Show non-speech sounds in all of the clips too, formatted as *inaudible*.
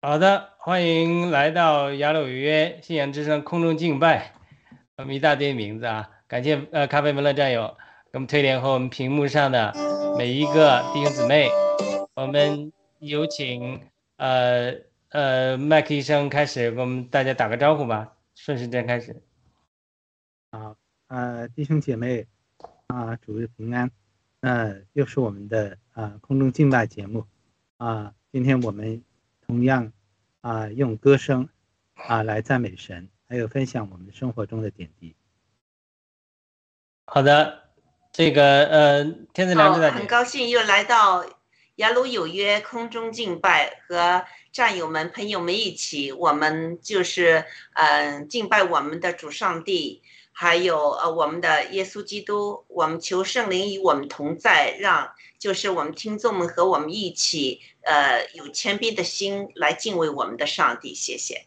好的，欢迎来到雅鲁约信仰之声空中敬拜。我们一大堆名字啊，感谢呃咖啡门的战友给我们推联和我们屏幕上的每一个弟兄姊妹。我们有请呃呃麦克医生开始给我们大家打个招呼吧，顺时针开始。好，呃弟兄姐妹啊，主日平安。呃，又是我们的啊空中敬拜节目啊，今天我们。同样，啊，用歌声啊来赞美神，还有分享我们生活中的点滴。好的，这个呃，天子良知的，很高兴又来到雅鲁有约空中敬拜，和战友们、朋友们一起，我们就是嗯敬拜我们的主上帝。还有呃，我们的耶稣基督，我们求圣灵与我们同在，让就是我们听众们和我们一起，呃，有谦卑的心来敬畏我们的上帝。谢谢。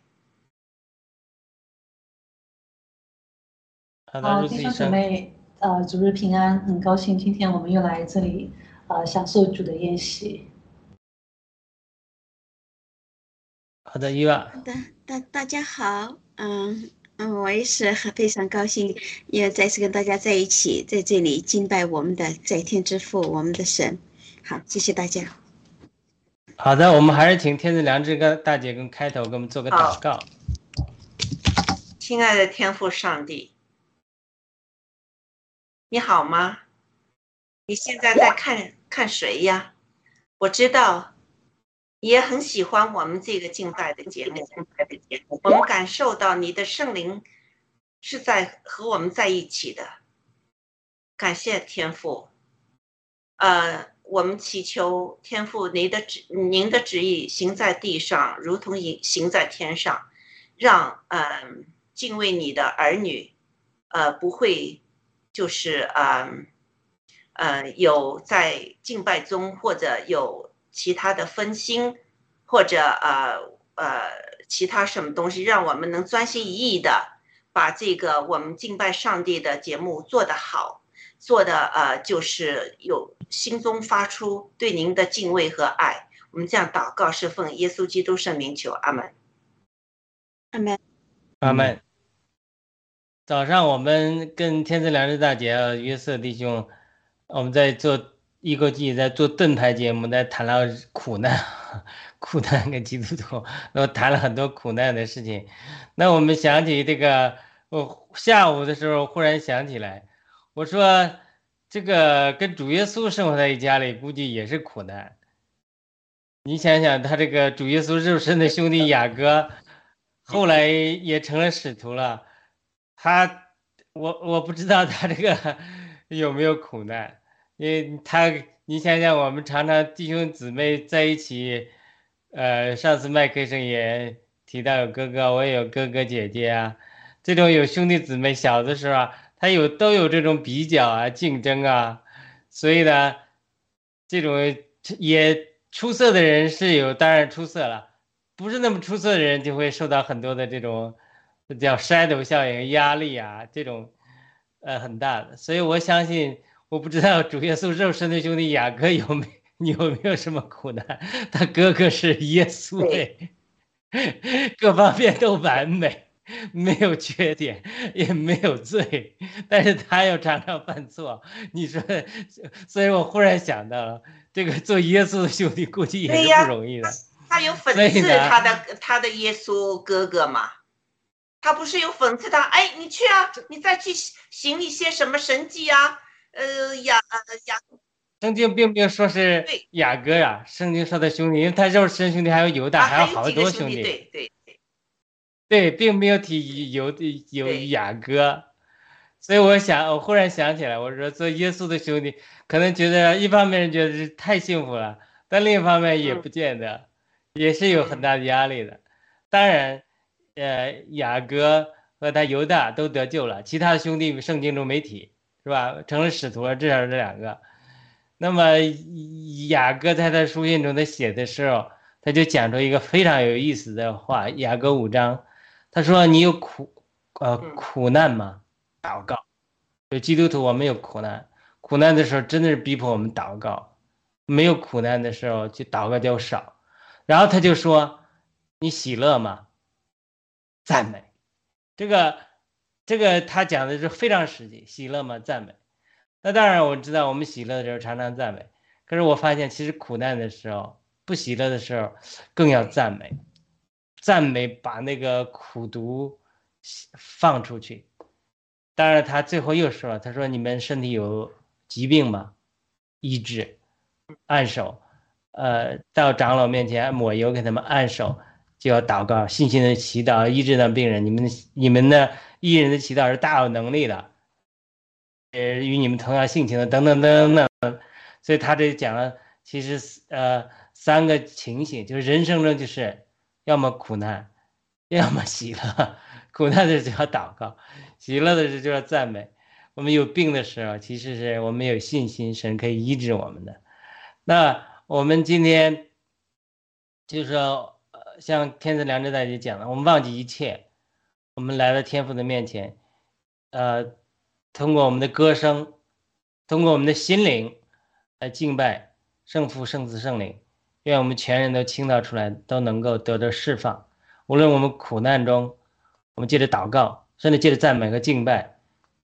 好，弟兄姊妹，呃，主日平安，很高兴今天我们又来这里，呃，享受主的宴席。好的，伊娃。好的，大大家好，嗯。嗯，我也是很非常高兴，又再次跟大家在一起，在这里敬拜我们的在天之父，我们的神。好，谢谢大家。好的，我们还是请天子良知跟大姐跟开头给我们做个祷告。亲爱的天父上帝，你好吗？你现在在看看谁呀？我知道。也很喜欢我们这个敬拜的节目，我们感受到你的圣灵是在和我们在一起的。感谢天父，呃，我们祈求天父，您的旨，您的旨意行在地上，如同行行在天上，让嗯敬畏你的儿女，呃，不会就是嗯呃有在敬拜中或者有。其他的分心，或者呃呃其他什么东西，让我们能专心一意的把这个我们敬拜上帝的节目做得好，做的呃就是有心中发出对您的敬畏和爱。我们这样祷告是奉耶稣基督圣名求，阿门。阿门。阿门。早上我们跟天赐良知大姐、约瑟弟兄，我们在做。一个季在做盾牌节目，在谈了苦难，*laughs* 苦难跟基督徒，然后谈了很多苦难的事情。那我们想起这个，我下午的时候忽然想起来，我说这个跟主耶稣生活在一家里，估计也是苦难。你想想，他这个主耶稣肉身的兄弟雅各，后来也成了使徒了，他，我我不知道他这个 *laughs* 有没有苦难。因为他，你想想，我们常常弟兄姊妹在一起，呃，上次麦克生也提到有哥哥，我也有哥哥姐姐啊，这种有兄弟姊妹，小的时候啊，他有都有这种比较啊、竞争啊，所以呢，这种也出色的人是有，当然出色了，不是那么出色的人就会受到很多的这种叫筛斗效应、压力啊，这种呃很大的，所以我相信。我不知道主耶稣肉身的兄弟雅各有没 *laughs* 有没有什么苦难？他哥哥是耶稣哎，各方面都完美，没有缺点，也没有罪，但是他又常常犯错。你说，所以我忽然想到了，这个做耶稣的兄弟估计也是不容易的。他有讽刺他的他的耶稣哥哥嘛？他不是有讽刺他？哎，你去啊，你再去行一些什么神迹啊？呃，雅雅，圣经并没有说是雅各呀，圣经说的兄弟，因为他肉身兄弟还有犹大，还有好多兄弟，对对对，对，并没有提犹有雅各，所以我想，我忽然想起来，我说做耶稣的兄弟，可能觉得一方面觉得是太幸福了，但另一方面也不见得，也是有很大的压力的。当然，呃，雅各和他犹大都得救了，其他的兄弟圣经中没提。是吧？成了使徒了，至少这两个。那么雅各在他书信中他写的时候，他就讲出一个非常有意思的话。雅各五章，他说：“你有苦，呃，苦难吗？祷告。就基督徒，我们有苦难，苦难的时候真的是逼迫我们祷告；没有苦难的时候，就祷告就少。然后他就说，你喜乐吗？赞美，这个这个他讲的是非常实际，喜乐嘛？赞美。那当然我知道，我们喜乐的时候常常赞美，可是我发现其实苦难的时候，不喜乐的时候更要赞美，赞美把那个苦毒放出去。当然他最后又说了，他说你们身体有疾病吗？医治，按手。呃，到长老面前抹油，给他们按手，就要祷告，信心的祈祷，医治的病人。你们你们的医人的祈祷是大有能力的，呃，与你们同样性情的，等等等等。所以他这讲了，其实呃三个情形，就是人生中就是要么苦难，要么喜乐。*laughs* 苦难的时候就要祷告，喜乐的时候就要赞美。我们有病的时候，其实是我们有信心，神可以医治我们的。那。我们今天就是说，像天赐良知大姐讲的，我们忘记一切，我们来到天父的面前，呃，通过我们的歌声，通过我们的心灵来敬拜圣父、圣子、圣灵，愿我们全人都倾倒出来，都能够得到释放。无论我们苦难中，我们借着祷告，甚至借着赞美和敬拜，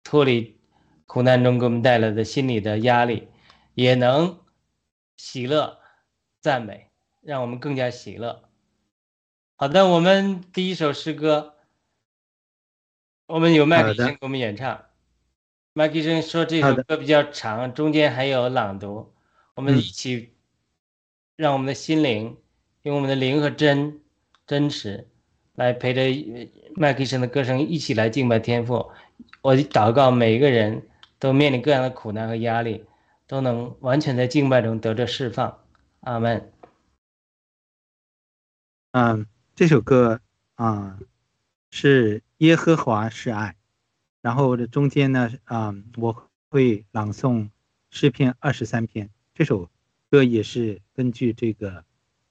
脱离苦难中给我们带来的心理的压力，也能。喜乐，赞美，让我们更加喜乐。好的，我们第一首诗歌，我们有麦克生给我们演唱。麦克生说这首歌比较长，中间还有朗读。我们一起，让我们的心灵，用我们的灵和真真实，来陪着麦克生的歌声一起来敬拜天赋。我祷告，每一个人都面临各样的苦难和压力。都能完全在敬拜中得着释放，阿门。嗯，这首歌啊是耶和华是爱，然后这中间呢啊我会朗诵诗篇二十三篇，这首歌也是根据这个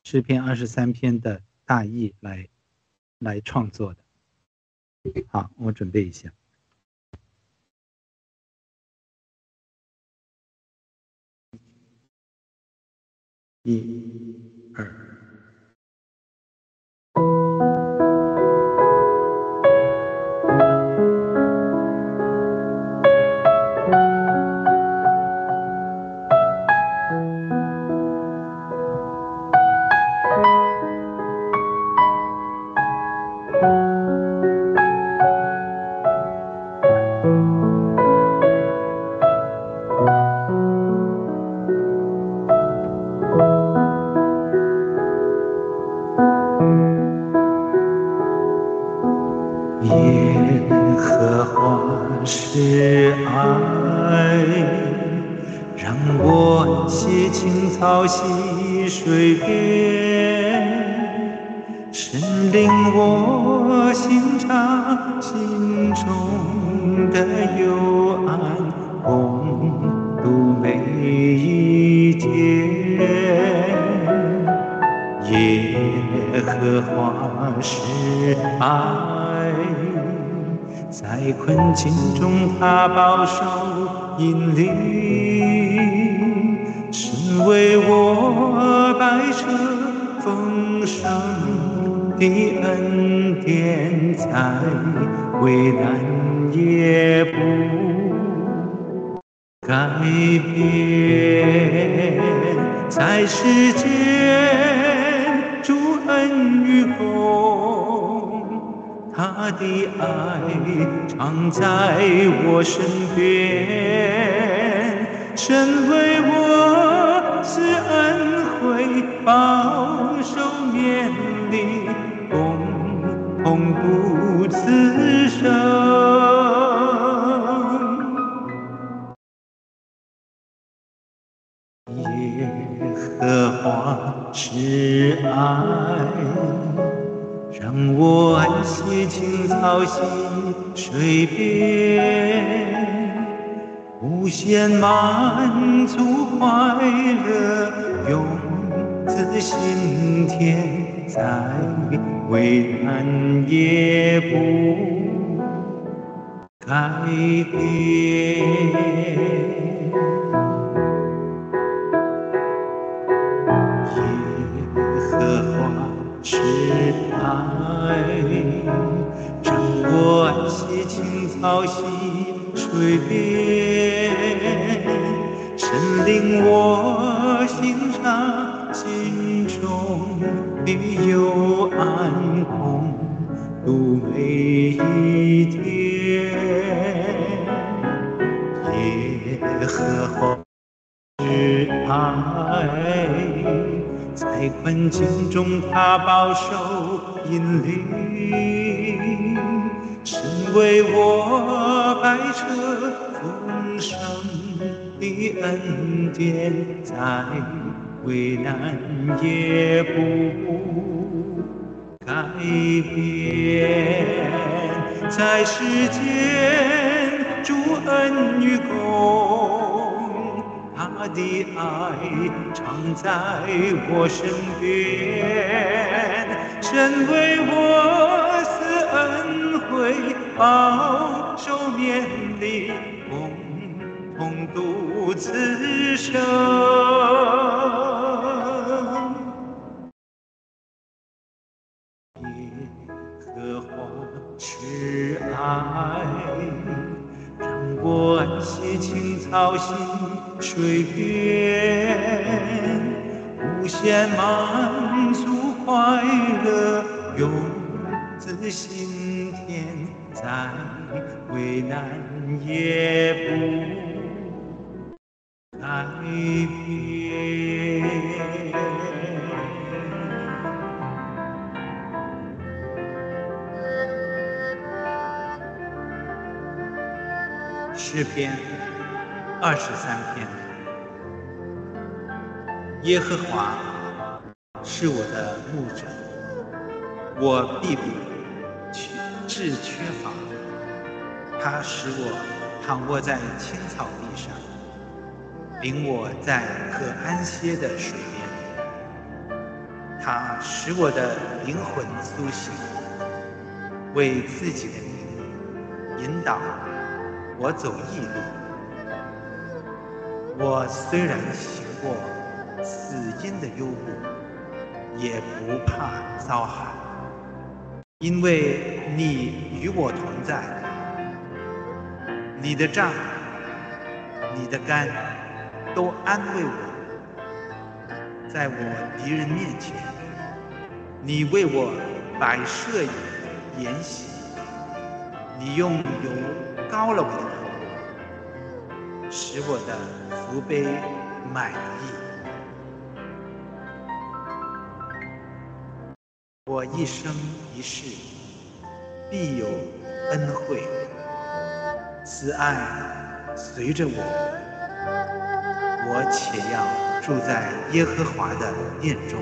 诗篇二十三篇的大意来来创作的。好，我准备一下。一、是爱，让我安息青草溪水边，无限满足快乐涌自心田，再为难也不改变。是爱，让我爱惜青草溪水边，深令我心上心中的幽暗空，度每一天。困境中他保守引领，成为我百车丰盛的恩典，在危难也不改变，在世间主恩与共，他的爱常在我身边，神为我施恩惠，保守面的共同度此生。耶和华是爱，让我安息青草心水边，无限满足快乐，永自心田，再为难也不改变。诗篇二十三篇。耶和华是我的牧者，我必不缺至缺乏。他使我躺卧在青草地上，领我在可安歇的水边。他使我的灵魂苏醒，为自己的名引导。我走义路，我虽然行过死荫的幽谷，也不怕遭害，因为你与我同在。你的杖、你的竿都安慰我，在我敌人面前，你为我摆设筵席，你用油。膏了我的，使我的福杯满意。我一生一世必有恩惠，慈爱随着我，我且要住在耶和华的殿中，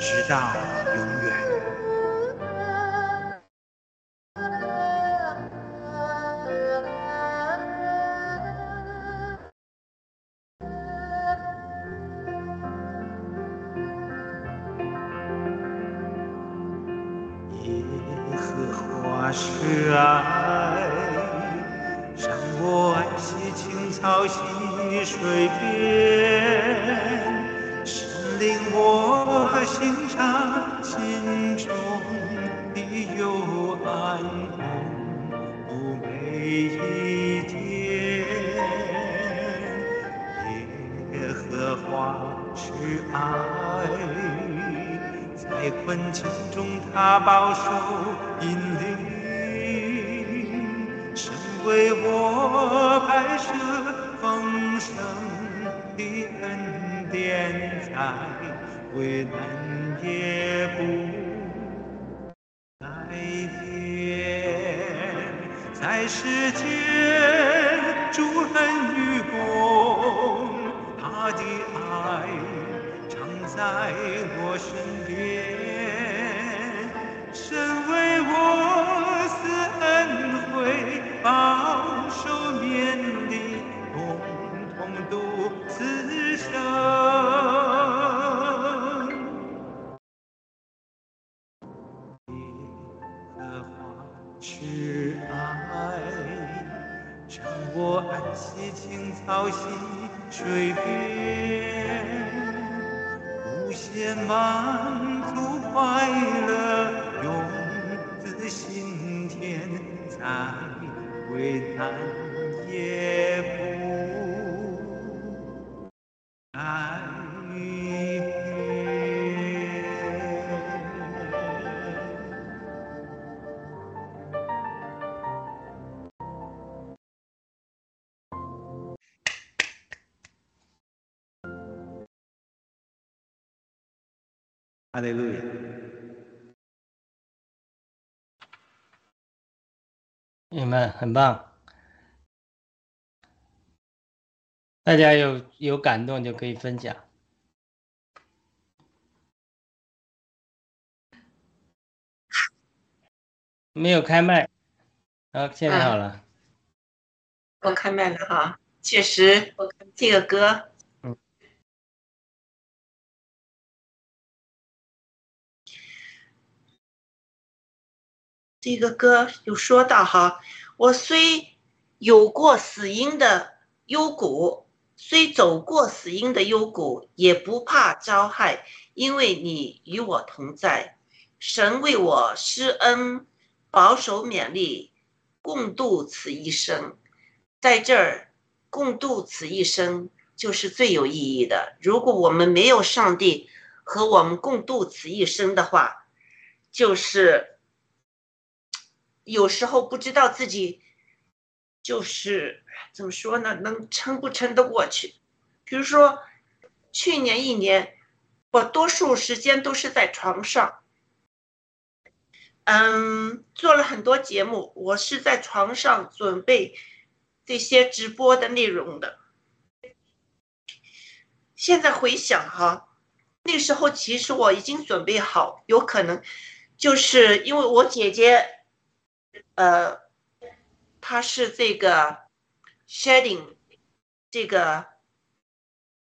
直到为我摆设丰盛的恩典，在危难也不改变，在世间主恩与共，他的爱常在我身哈利路亚。你们很棒，大家有有感动就可以分享。没有开麦，啊，现在好了。我开麦了哈，确实，这个歌，这个歌有说到哈，我虽有过死荫的幽谷，虽走过死荫的幽谷，也不怕遭害，因为你与我同在。神为我施恩，保守勉励，共度此一生。在这儿共度此一生，就是最有意义的。如果我们没有上帝和我们共度此一生的话，就是有时候不知道自己就是怎么说呢，能撑不撑得过去。比如说，去年一年，我多数时间都是在床上。嗯，做了很多节目，我是在床上准备这些直播的内容的。现在回想哈，那时候其实我已经准备好，有可能就是因为我姐姐，呃，他是这个 shedding 这个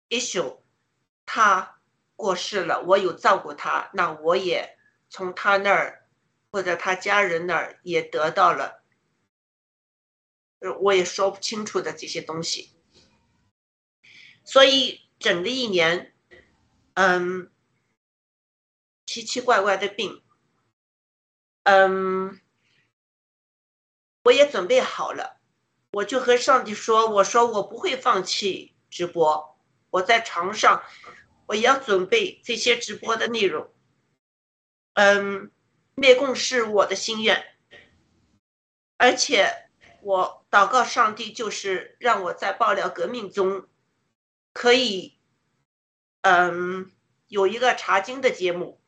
issue，他过世了，我有照顾他，那我也从他那儿。或者他家人那儿也得到了，我也说不清楚的这些东西，所以整个一年，嗯，奇奇怪怪的病，嗯，我也准备好了，我就和上帝说，我说我不会放弃直播，我在床上，我要准备这些直播的内容，嗯。灭共是我的心愿，而且我祷告上帝，就是让我在爆料革命中可以，嗯，有一个查经的节目。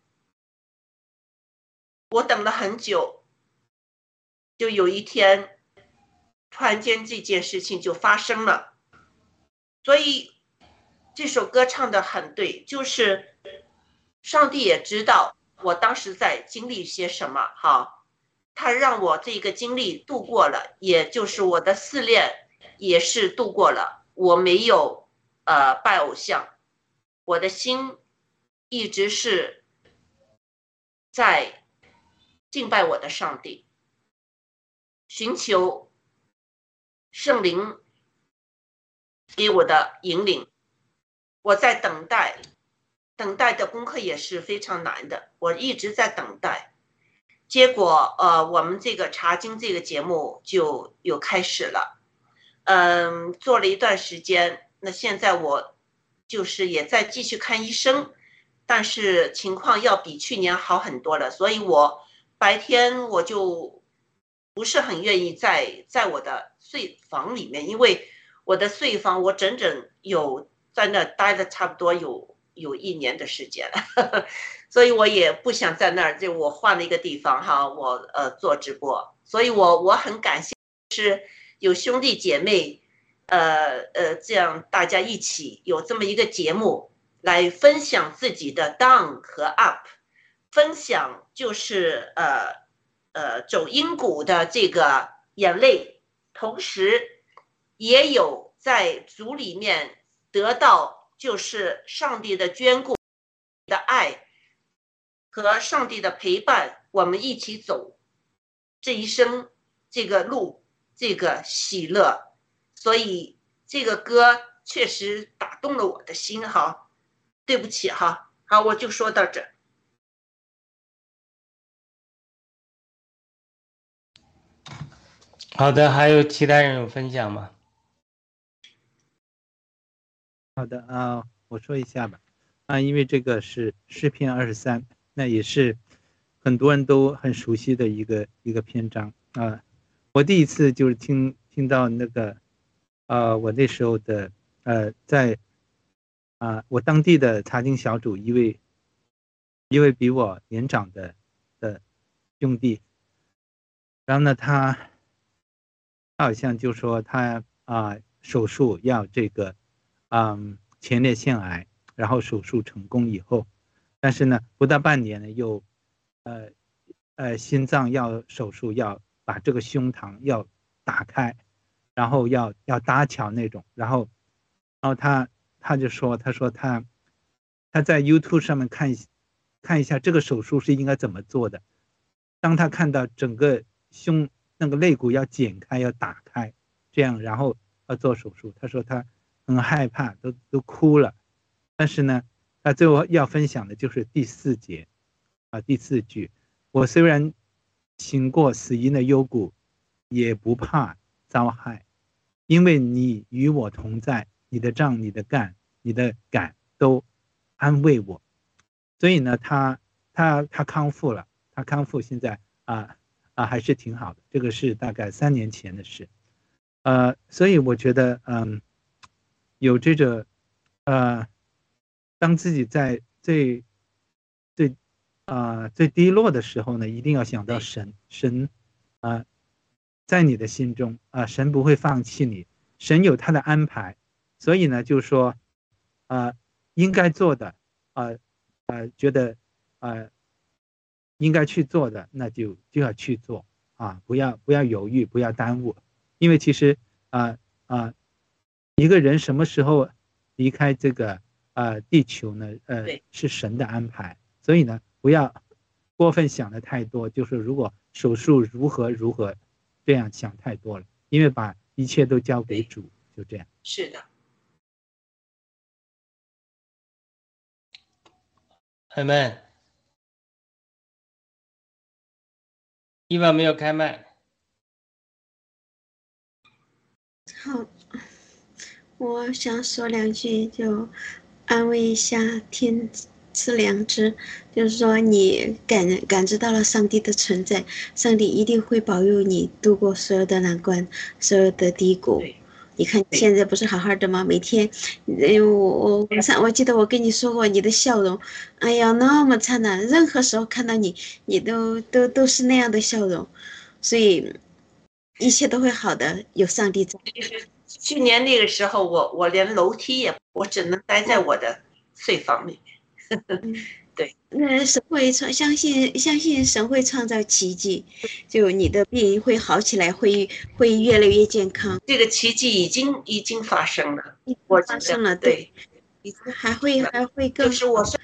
我等了很久，就有一天，突然间这件事情就发生了。所以这首歌唱的很对，就是上帝也知道。我当时在经历些什么？哈，他让我这个经历度过了，也就是我的试炼也是度过了。我没有呃拜偶像，我的心一直是在敬拜我的上帝，寻求圣灵给我的引领。我在等待。等待的功课也是非常难的，我一直在等待。结果，呃，我们这个查经这个节目就又开始了，嗯，做了一段时间。那现在我就是也在继续看医生，但是情况要比去年好很多了。所以我白天我就不是很愿意在在我的睡房里面，因为我的睡房我整整有在那待了差不多有。有一年的时间了，*laughs* 所以我也不想在那儿。就我换了一个地方哈，我呃做直播，所以我我很感谢是有兄弟姐妹，呃呃这样大家一起有这么一个节目来分享自己的 down 和 up，分享就是呃呃走阴谷的这个眼泪，同时也有在主里面得到。就是上帝的眷顾、的爱和上帝的陪伴，我们一起走这一生这个路，这个喜乐。所以这个歌确实打动了我的心哈。对不起哈，好，我就说到这好的，还有其他人有分享吗？好的啊，我说一下吧。啊，因为这个是诗篇二十三，那也是很多人都很熟悉的一个一个篇章啊。我第一次就是听听到那个，呃，我那时候的呃，在啊，我当地的查经小组一位一位比我年长的的兄弟，然后呢，他好像就说他啊手术要这个，嗯，前列腺癌。然后手术成功以后，但是呢，不到半年呢，又，呃，呃，心脏要手术，要把这个胸膛要打开，然后要要搭桥那种，然后，然后他他就说，他说他他在 YouTube 上面看看一下这个手术是应该怎么做的。当他看到整个胸那个肋骨要剪开要打开，这样然后要做手术，他说他很害怕，都都哭了。但是呢，他最后要分享的就是第四节，啊，第四句，我虽然行过死荫的幽谷，也不怕遭害，因为你与我同在，你的杖、你的干、你的杆都安慰我。所以呢，他他他康复了，他康复现在啊啊还是挺好的。这个是大概三年前的事，呃，所以我觉得嗯，有这个呃。当自己在最最啊最低落的时候呢，一定要想到神，神啊，在你的心中啊，神不会放弃你，神有他的安排，所以呢，就是说啊，应该做的啊啊，觉得啊应该去做的，那就就要去做啊，不要不要犹豫，不要耽误，因为其实啊啊，一个人什么时候离开这个？啊，地球呢？呃，是神的安排，所以呢，不要过分想的太多。就是如果手术如何如何，这样想太多了，因为把一切都交给主，就这样。是的。朋友们，伊娃没有开麦。好，我想说两句就。安慰一下天赐良知，就是说你感感知到了上帝的存在，上帝一定会保佑你度过所有的难关，所有的低谷。你看你现在不是好好的吗？每天，哎我我我上我记得我跟你说过你的笑容，哎呀那么灿烂，任何时候看到你，你都都都是那样的笑容，所以一切都会好的，有上帝在。去年那个时候，我我连楼梯也，我只能待在我的睡房里面。*laughs* 对，那神会创，相信相信神会创造奇迹，就你的病会好起来，会会越来越健康。这个奇迹已经已经发生了，我发生了，对，还会还会更。就是我情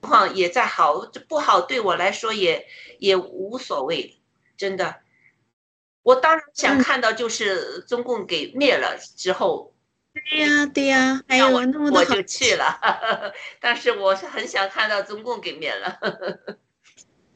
况也在好，不好对我来说也也无所谓，真的。我当然想看到，就是中共给灭了之后，对呀对呀，还有那么多我就去了，*laughs* 但是我是很想看到中共给灭了。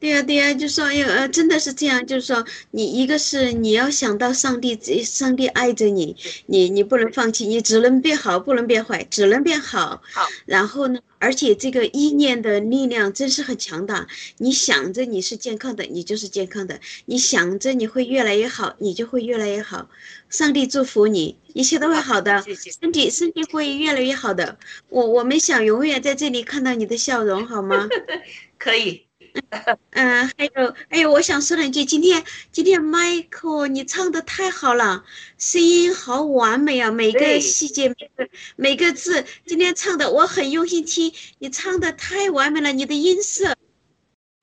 对呀对呀，就说呃，真的是这样，就是说你一个是你要想到上帝，上帝爱着你，你你不能放弃，你只能变好，不能变坏，只能变好。好，然后呢？而且这个意念的力量真是很强大。你想着你是健康的，你就是健康的；你想着你会越来越好，你就会越来越好。上帝祝福你，一切都会好的，身体身体会越来越好的。我我们想永远在这里看到你的笑容，好吗？*laughs* 可以。*laughs* 嗯，还有还有，我想说两句。今天今天 Michael，，你唱的太好了，声音好完美啊，每个细节，每个每个字，今天唱的我很用心听，你唱的太完美了，你的音色，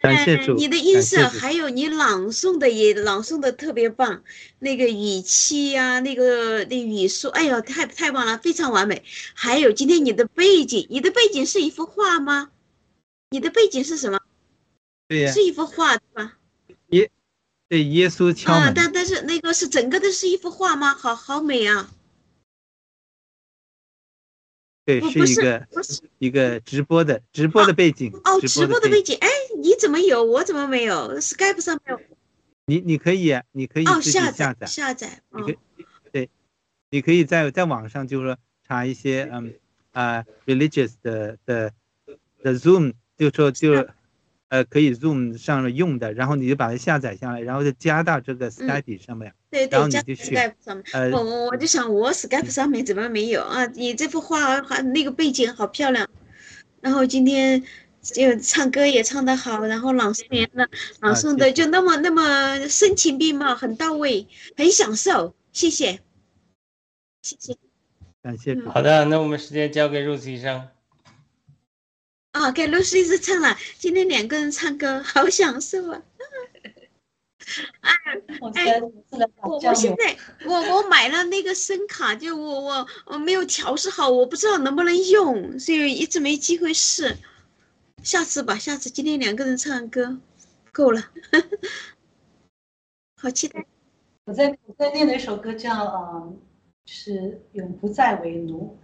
感谢主，你的音色，还有你朗诵的也朗诵的特别棒，那个语气呀，那个那语速，哎呦，太太棒了，非常完美。还有今天你的背景，你的背景是一幅画吗？你的背景是什么？对呀，是一幅画对吧？耶，对，耶稣敲门。啊，但但是那个是整个的是一幅画吗？好好美啊！对，是是一个是一个直播的直播的背景，哦，直播的背背景，哎，你怎么有？我怎么没有？Skype 上没有。你你可以你可以哦，下下载，下载，你可对，你可以在在网上就是说查一些嗯啊、religious 的的的 Zoom，就说就呃可以 Zoom 上面用的，然后你就把它下载下来，然后就加到这个 Skype 上面，对对，加然后你就去 Skype 上面。呃我我我就想，我 Skype 上面怎么没有啊？你这幅画还那个背景好漂亮，然后今天就唱歌也唱得好，然后朗诵也那朗诵的就那么那么声情并茂，很到位，很享受。谢谢，谢谢嗯感谢主好的，那我们时间交给 Rose 医生。啊！给露西子唱了，今天两个人唱歌，好享受啊！*laughs* 我觉得是来打我我。现在我我买了那个声卡，就我我我没有调试好，我不知道能不能用，所以一直没机会试。下次吧，下次今天两个人唱歌够了，*laughs* 好期待。我在我在念的一首歌叫嗯，是永不再为奴。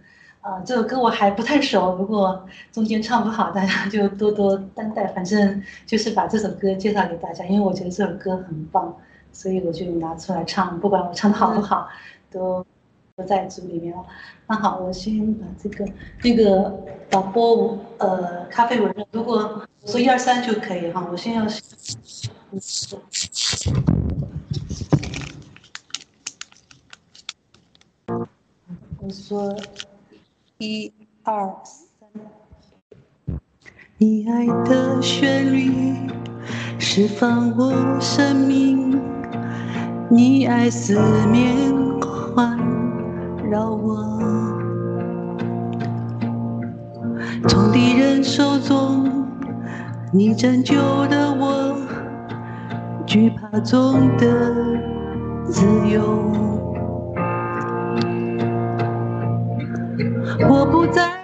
啊、这首歌我还不太熟，如果中间唱不好，大家就多多担待。反正就是把这首歌介绍给大家，因为我觉得这首歌很棒，所以我就拿出来唱。不管我唱的好不好，都都在组里面了。那好，我先把这个那个导播呃咖啡文，如果我说一二三就可以哈。我先要。我说一二三。你爱的旋律释放我生命，你爱四面环绕我，从敌人手中你拯救的我，惧怕中的自由。我不再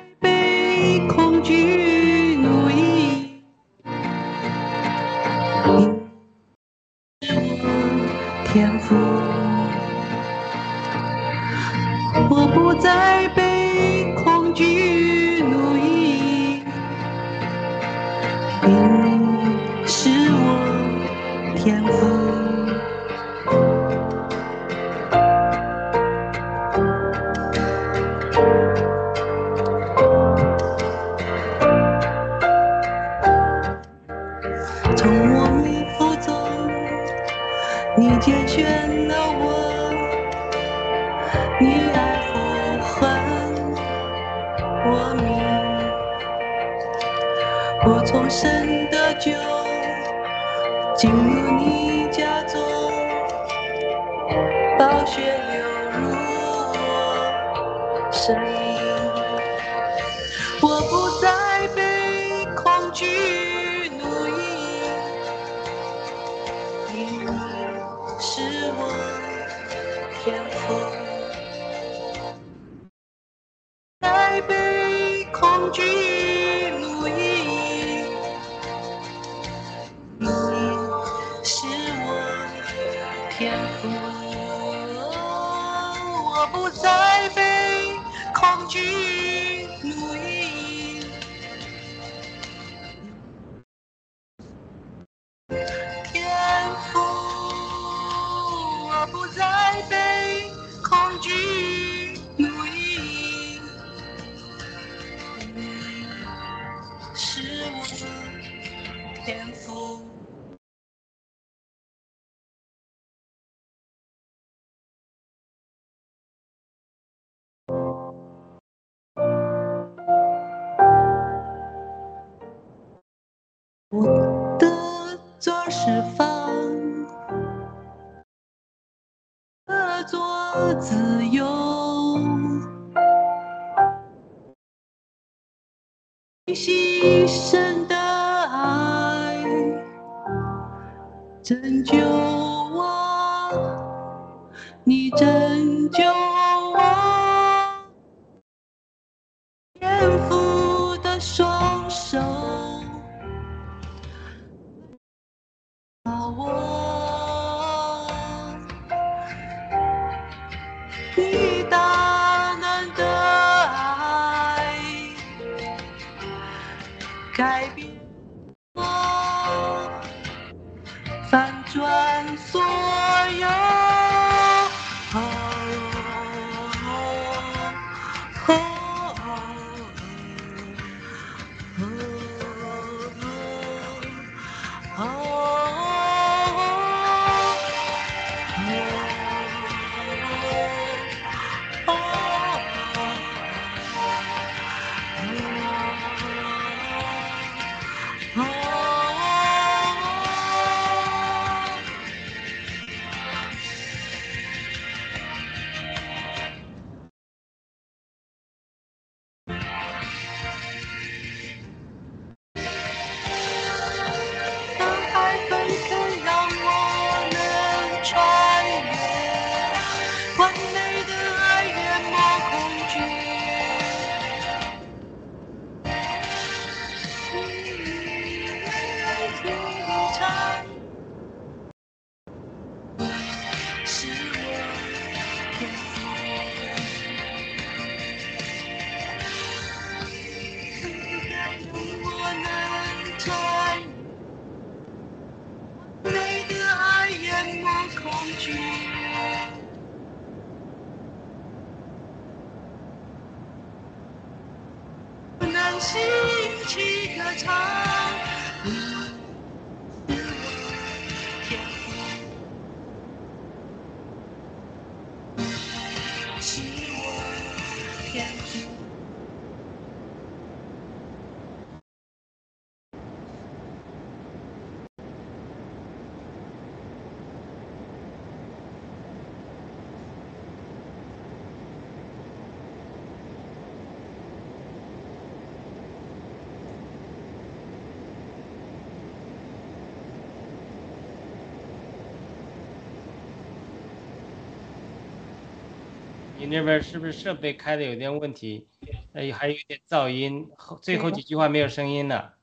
那边是不是设备开的有点问题？哎，还有一点噪音，后最后几句话没有声音了。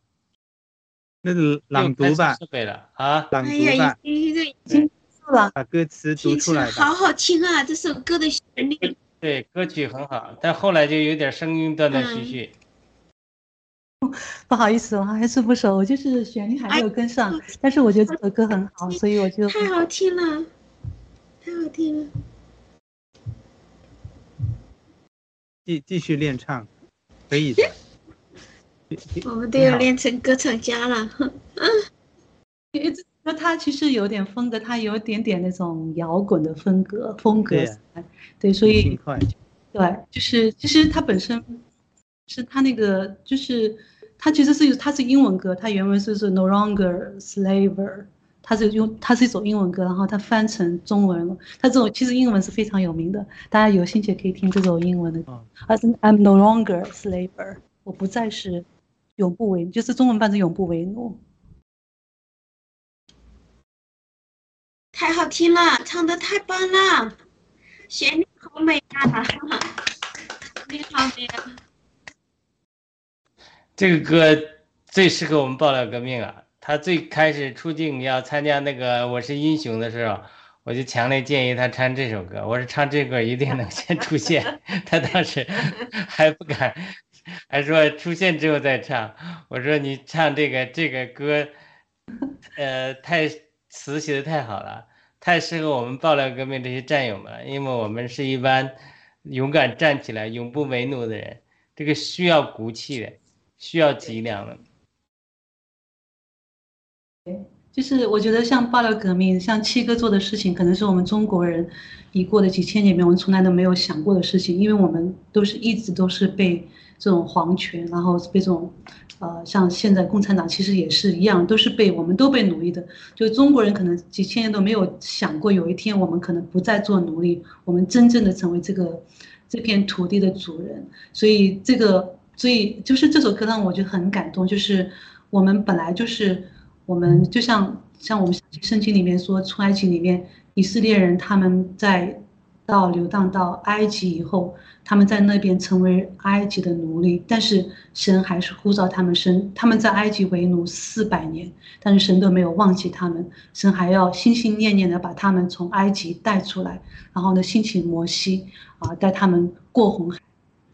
那个朗读设备了啊！朗哎呀，读吧，已经已经错了，把歌词读出来好好听啊！这首歌的旋律，对，歌曲很好，但后来就有点声音断断续续。*laughs* 不好意思，我还是不熟，我就是旋律还没有跟上，哎但是我觉得这首歌很好，所以我就太好听了，太好听了。继继续练唱，可以的。我们都要练成歌唱家了。因为这那它其实有点风格，他有一点点那种摇滚的风格风格对，对，所以对，就是其实他本身是他那个就是他其实是他是英文歌，他原文是是 No longer slaver，它是用它是一首英文歌，然后它翻成中文了。它这种其实英文是非常有名的，大家有兴趣可以听这首英文的哦，而是 I'm no longer slaver，我不再是永不为，就是中文版是永不为奴。太好听了，唱的太棒了，旋律好美啊！你好美啊！这个歌最适合我们爆料革命啊！他最开始出镜要参加那个《我是英雄》的时候，我就强烈建议他唱这首歌。我说唱这歌一定能先出现，*laughs* 他当时 *laughs* 还不敢，还说出现之后再唱。我说你唱这个这个歌，呃，太词写的太好了，太适合我们爆料革命这些战友们了，因为我们是一般勇敢站起来、永不为奴的人，这个需要骨气的。需要脊梁的。就是我觉得像爆料革命，像七哥做的事情，可能是我们中国人已过的几千年里面，我们从来都没有想过的事情，因为我们都是一直都是被这种皇权，然后被这种，呃，像现在共产党其实也是一样，都是被我们都被奴役的。就中国人可能几千年都没有想过，有一天我们可能不再做奴隶，我们真正的成为这个这片土地的主人。所以这个。所以就是这首歌让我觉得很感动，就是我们本来就是我们就像像我们圣经里面说出埃及里面以色列人他们在到流荡到埃及以后，他们在那边成为埃及的奴隶，但是神还是呼召他们生他们在埃及为奴四百年，但是神都没有忘记他们，神还要心心念念的把他们从埃及带出来，然后呢兴起摩西啊带他们过红海。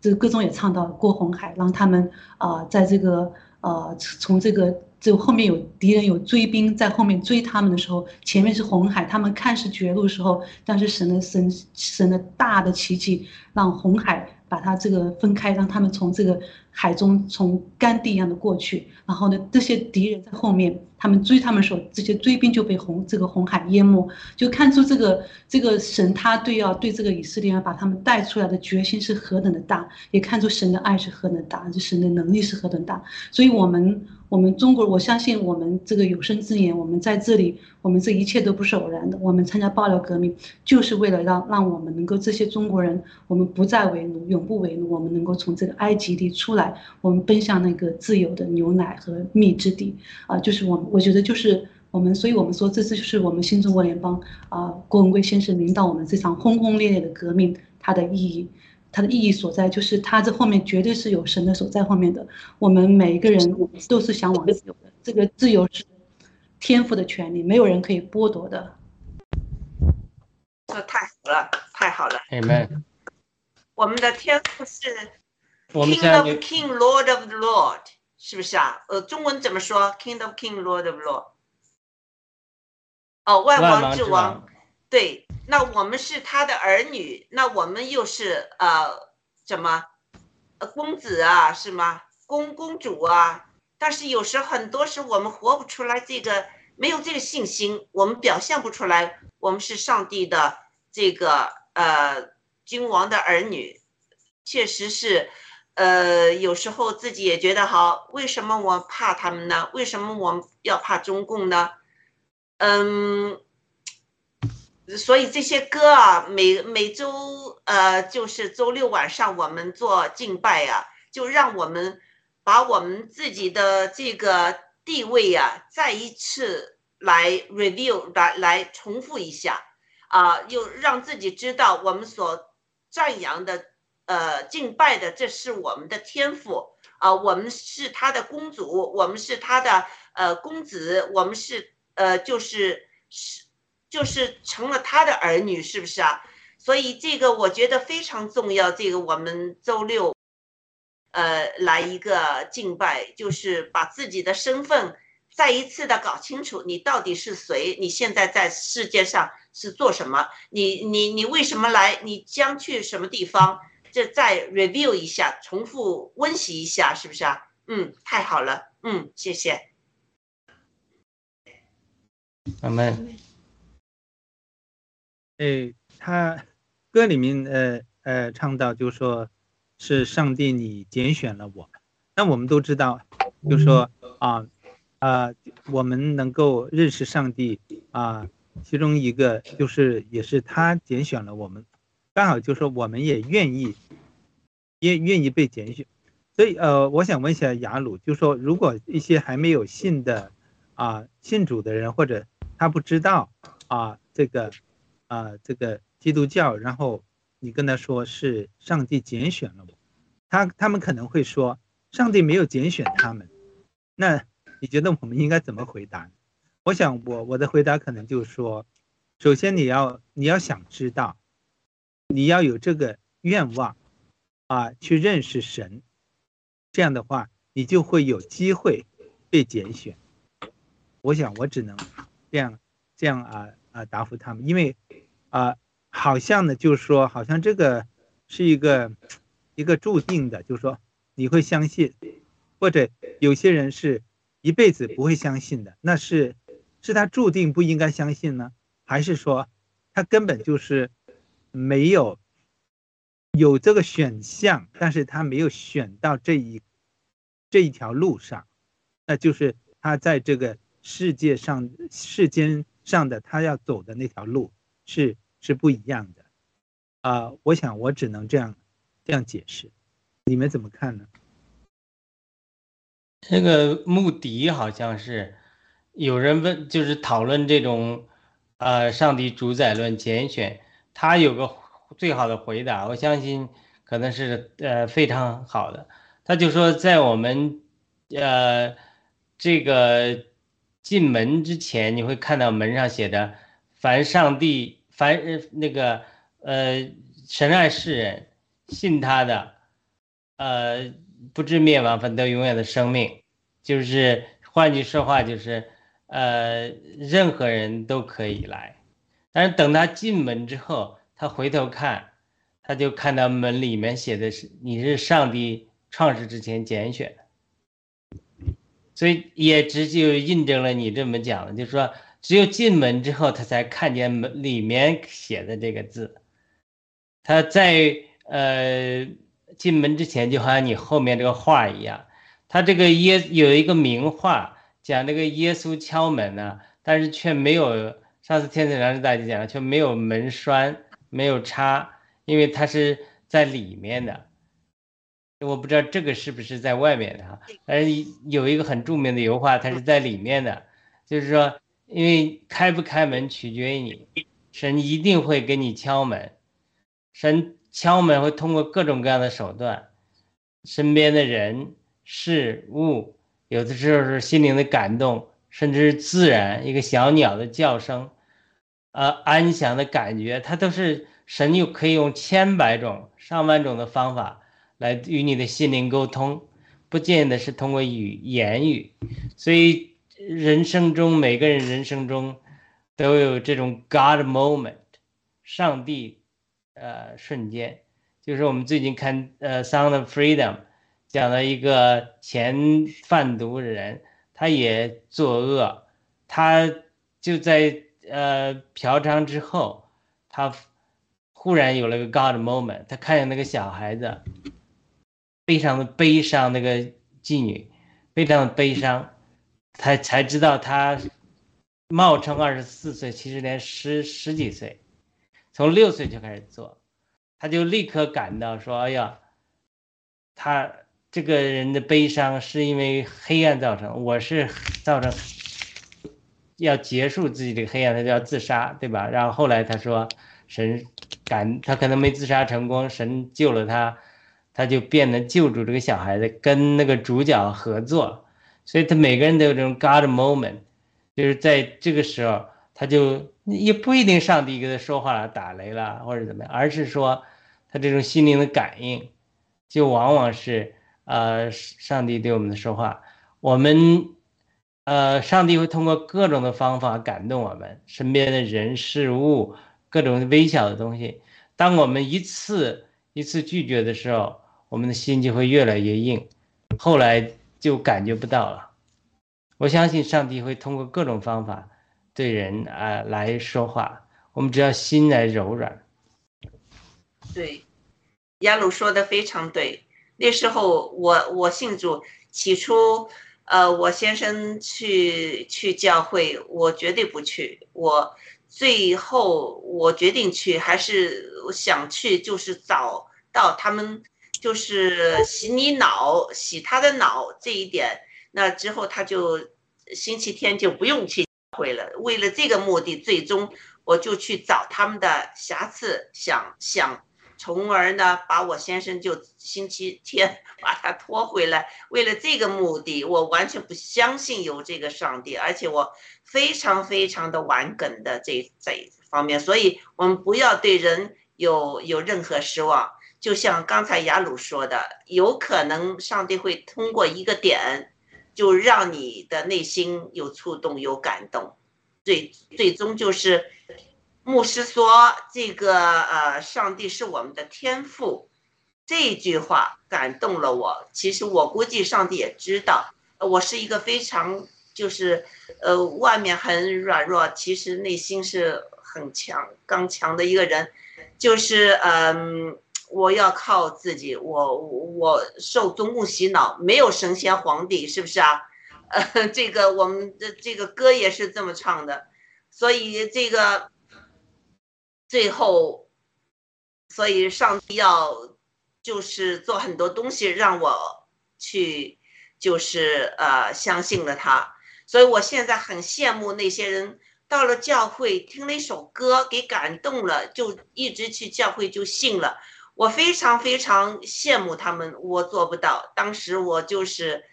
这个歌中也唱到过红海，让他们啊、呃，在这个呃从这个就后面有敌人有追兵在后面追他们的时候，前面是红海，他们看似绝路的时候，但是神的神神的大的奇迹让红海。把它这个分开，让他们从这个海中从干地一样的过去。然后呢，这些敌人在后面，他们追他们的时候，这些追兵就被红这个红海淹没。就看出这个这个神他对要对这个以色列人把他们带出来的决心是何等的大，也看出神的爱是何等大，就神的能力是何等大。所以，我们。我们中国，我相信我们这个有生之年，我们在这里，我们这一切都不是偶然的。我们参加爆料革命，就是为了让让我们能够这些中国人，我们不再为奴，永不为奴，我们能够从这个埃及地出来，我们奔向那个自由的牛奶和蜜之地啊！就是我，我觉得就是我们，所以我们说，这次就是我们新中国联邦啊，郭文贵先生领导我们这场轰轰烈烈的革命，它的意义。它的意义所在就是，它这后面绝对是有神的所在后面的。我们每一个人我们都是向往自由的，这个自由是天赋的权利，没有人可以剥夺的。这太好了，太好了。Amen。我们的天赋是 King of King, Lord of the Lord，是不是啊？呃，中文怎么说？King of King, Lord of Lord。哦，万王之王。对，那我们是他的儿女，那我们又是呃什么，呃公子啊，是吗？公公主啊？但是有时很多时我们活不出来这个，没有这个信心，我们表现不出来，我们是上帝的这个呃君王的儿女，确实是，呃有时候自己也觉得好，为什么我怕他们呢？为什么我要怕中共呢？嗯。所以这些歌啊，每每周呃，就是周六晚上我们做敬拜呀，就让我们把我们自己的这个地位呀，再一次来 review 来来重复一下啊，又让自己知道我们所赞扬的呃敬拜的，这是我们的天赋啊，我们是他的公主，我们是他的呃公子，我们是呃就是是。就是成了他的儿女，是不是啊？所以这个我觉得非常重要。这个我们周六，呃，来一个敬拜，就是把自己的身份再一次的搞清楚，你到底是谁？你现在在世界上是做什么？你你你为什么来？你将去什么地方？这再 review 一下，重复温习一下，是不是啊？嗯，太好了，嗯，谢谢。阿门。哎，他歌里面呃呃唱到，就说是上帝你拣选了我。那我们都知道，就说啊啊，我们能够认识上帝啊，其中一个就是也是他拣选了我们，刚好就说我们也愿意也愿意被拣选。所以呃，我想问一下雅鲁，就说如果一些还没有信的啊信主的人，或者他不知道啊这个。啊，这个基督教，然后你跟他说是上帝拣选了我，他他们可能会说上帝没有拣选他们，那你觉得我们应该怎么回答？我想我我的回答可能就是说，首先你要你要想知道，你要有这个愿望啊，去认识神，这样的话你就会有机会被拣选。我想我只能这样这样啊啊答复他们，因为。啊，好像呢，就是说，好像这个是一个一个注定的，就是说你会相信，或者有些人是一辈子不会相信的，那是是他注定不应该相信呢，还是说他根本就是没有有这个选项，但是他没有选到这一这一条路上，那就是他在这个世界上世间上的他要走的那条路是。是不一样的，啊，我想我只能这样这样解释，你们怎么看呢？这个穆迪好像是有人问，就是讨论这种，呃，上帝主宰论拣选，他有个最好的回答，我相信可能是呃非常好的。他就说，在我们呃这个进门之前，你会看到门上写着“凡上帝”。凡那个呃，神爱世人，信他的，呃，不知灭亡，反得永远的生命，就是换句说话就是，呃，任何人都可以来，但是等他进门之后，他回头看，他就看到门里面写的是你是上帝创世之前拣选，所以也直就印证了你这么讲的，就是说只有进门之后，他才看见门里面写的这个字，他在呃进门之前，就好像你后面这个画一样。他这个耶有一个名画讲这个耶稣敲门呢、但是却没有上次天子良知大姐讲了，却没有门栓，没有插，因为它是在里面的。我不知道这个是不是在外面的哈，但是有一个很著名的油画，它是在里面的，就是说，因为开不开门取决于你，神一定会给你敲门，神敲门会通过各种各样的手段，身边的人。事物，有的时候是心灵的感动，甚至是自然一个小鸟的叫声，呃，安详的感觉，它都是神又可以用千百种、上万种的方法来与你的心灵沟通，不见得是通过语言语。所以人生中每个人人生中都有这种 God moment，上帝呃瞬间，就是我们最近看呃《Sound of Freedom》。讲了一个前贩毒人，他也作恶，他就在呃嫖娼之后，他忽然有了个 God moment，他看见那个小孩子，非常的悲伤，那个妓女非常的悲伤，他才知道他冒充二十四岁，其实连十十几岁，从六岁就开始做，他就立刻感到说，哎呀，他。这个人的悲伤是因为黑暗造成，我是造成要结束自己这个黑暗，他就要自杀，对吧？然后后来他说，神感他可能没自杀成功，神救了他，他就变得救助这个小孩子，跟那个主角合作，所以他每个人都有这种 God moment，就是在这个时候，他就也不一定上帝跟他说话了、打雷了或者怎么样，而是说他这种心灵的感应，就往往是。呃，上帝对我们的说话，我们呃，上帝会通过各种的方法感动我们身边的人事物，各种微小的东西。当我们一次一次拒绝的时候，我们的心就会越来越硬，后来就感觉不到了。我相信上帝会通过各种方法对人啊、来说话，我们只要心来柔软。对，亚鲁说的非常对。那时候我我信主，起初，呃，我先生去去教会，我绝对不去。我最后我决定去，还是想去，就是找到他们，就是洗你脑，洗他的脑这一点。那之后他就星期天就不用去教会了。为了这个目的，最终我就去找他们的瑕疵，想想。从而呢，把我先生就星期天 *laughs* 把他拖回来。为了这个目的，我完全不相信有这个上帝，而且我非常非常的顽梗的这这方面。所以，我们不要对人有有任何失望。就像刚才雅鲁说的，有可能上帝会通过一个点，就让你的内心有触动、有感动。最最终就是。牧师说：“这个呃，上帝是我们的天赋。”这句话感动了我。其实我估计上帝也知道，我是一个非常就是呃，外面很软弱，其实内心是很强、刚强的一个人。就是嗯、呃，我要靠自己。我我受宗共洗脑，没有神仙皇帝，是不是啊？呃，*laughs* 这个我们的这个歌也是这么唱的，所以这个。最后，所以上帝要就是做很多东西让我去，就是呃相信了他。所以我现在很羡慕那些人到了教会听了一首歌给感动了，就一直去教会就信了。我非常非常羡慕他们，我做不到。当时我就是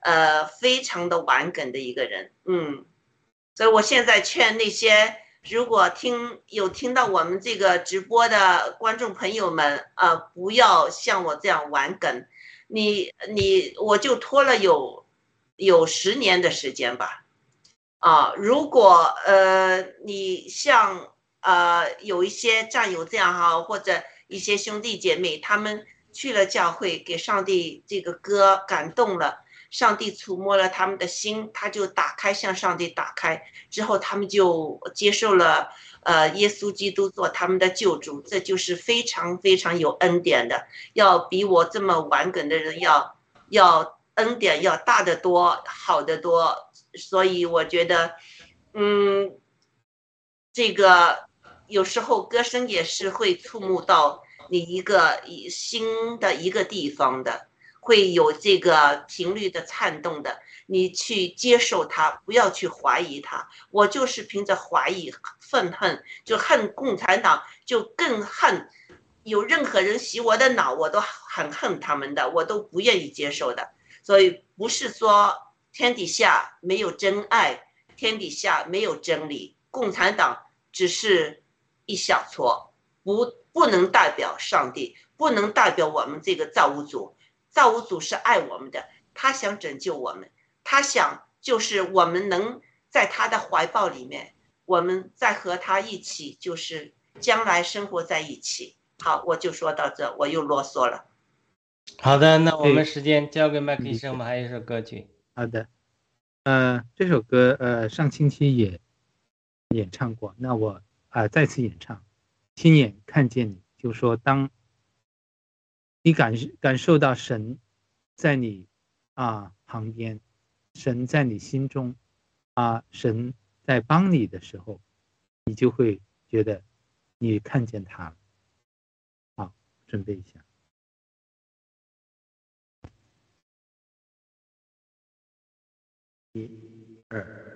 呃非常的顽梗的一个人，嗯，所以我现在劝那些。如果听有听到我们这个直播的观众朋友们，呃，不要像我这样玩梗，你你我就拖了有有十年的时间吧。啊，如果呃你像呃有一些战友这样哈，或者一些兄弟姐妹，他们去了教会，给上帝这个歌感动了，上帝触摸了他们的心，他就打开向上帝打开之后，他们就接受了呃耶稣基督做他们的救主，这就是非常非常有恩典的，要比我这么顽梗的人要要恩典要大得多，好得多。所以我觉得，嗯，这个有时候歌声也是会触目到你一个一新的一个地方的，会有这个频率的颤动的。你去接受它，不要去怀疑它。我就是凭着怀疑、愤恨，就恨共产党，就更恨有任何人洗我的脑，我都很恨他们的，我都不愿意接受的。所以不是说。天底下没有真爱，天底下没有真理。共产党只是一小撮，不不能代表上帝，不能代表我们这个造物主。造物主是爱我们的，他想拯救我们，他想就是我们能在他的怀抱里面，我们再和他一起，就是将来生活在一起。好，我就说到这，我又啰嗦了。好的，那我们时间交给麦克医生，我们还有一首歌曲。好的，呃，这首歌呃上星期也演唱过，那我啊再次演唱，亲眼看见你，就说当你感感受到神在你啊旁边，神在你心中啊，神在帮你的时候，你就会觉得你看见他了。好，准备一下。一、二。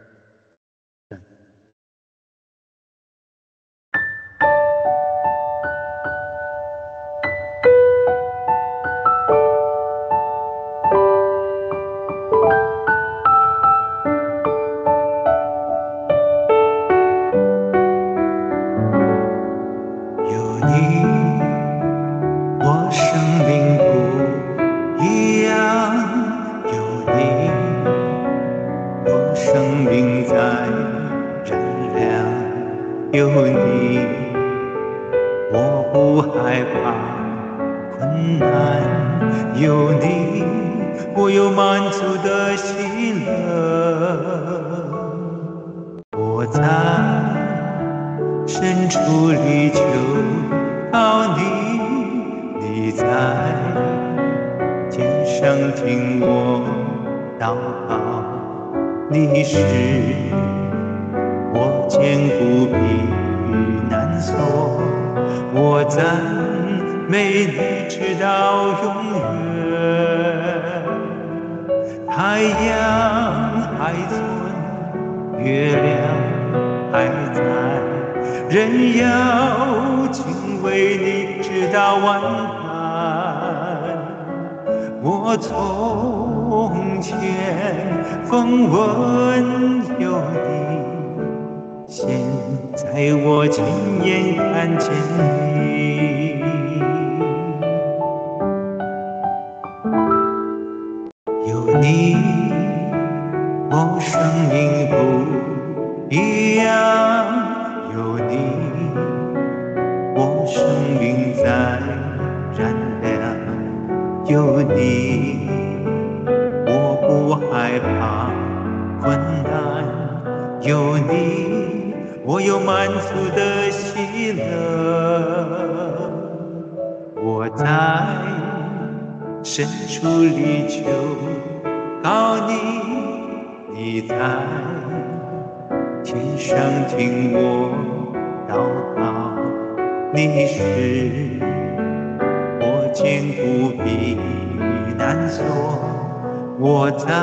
赞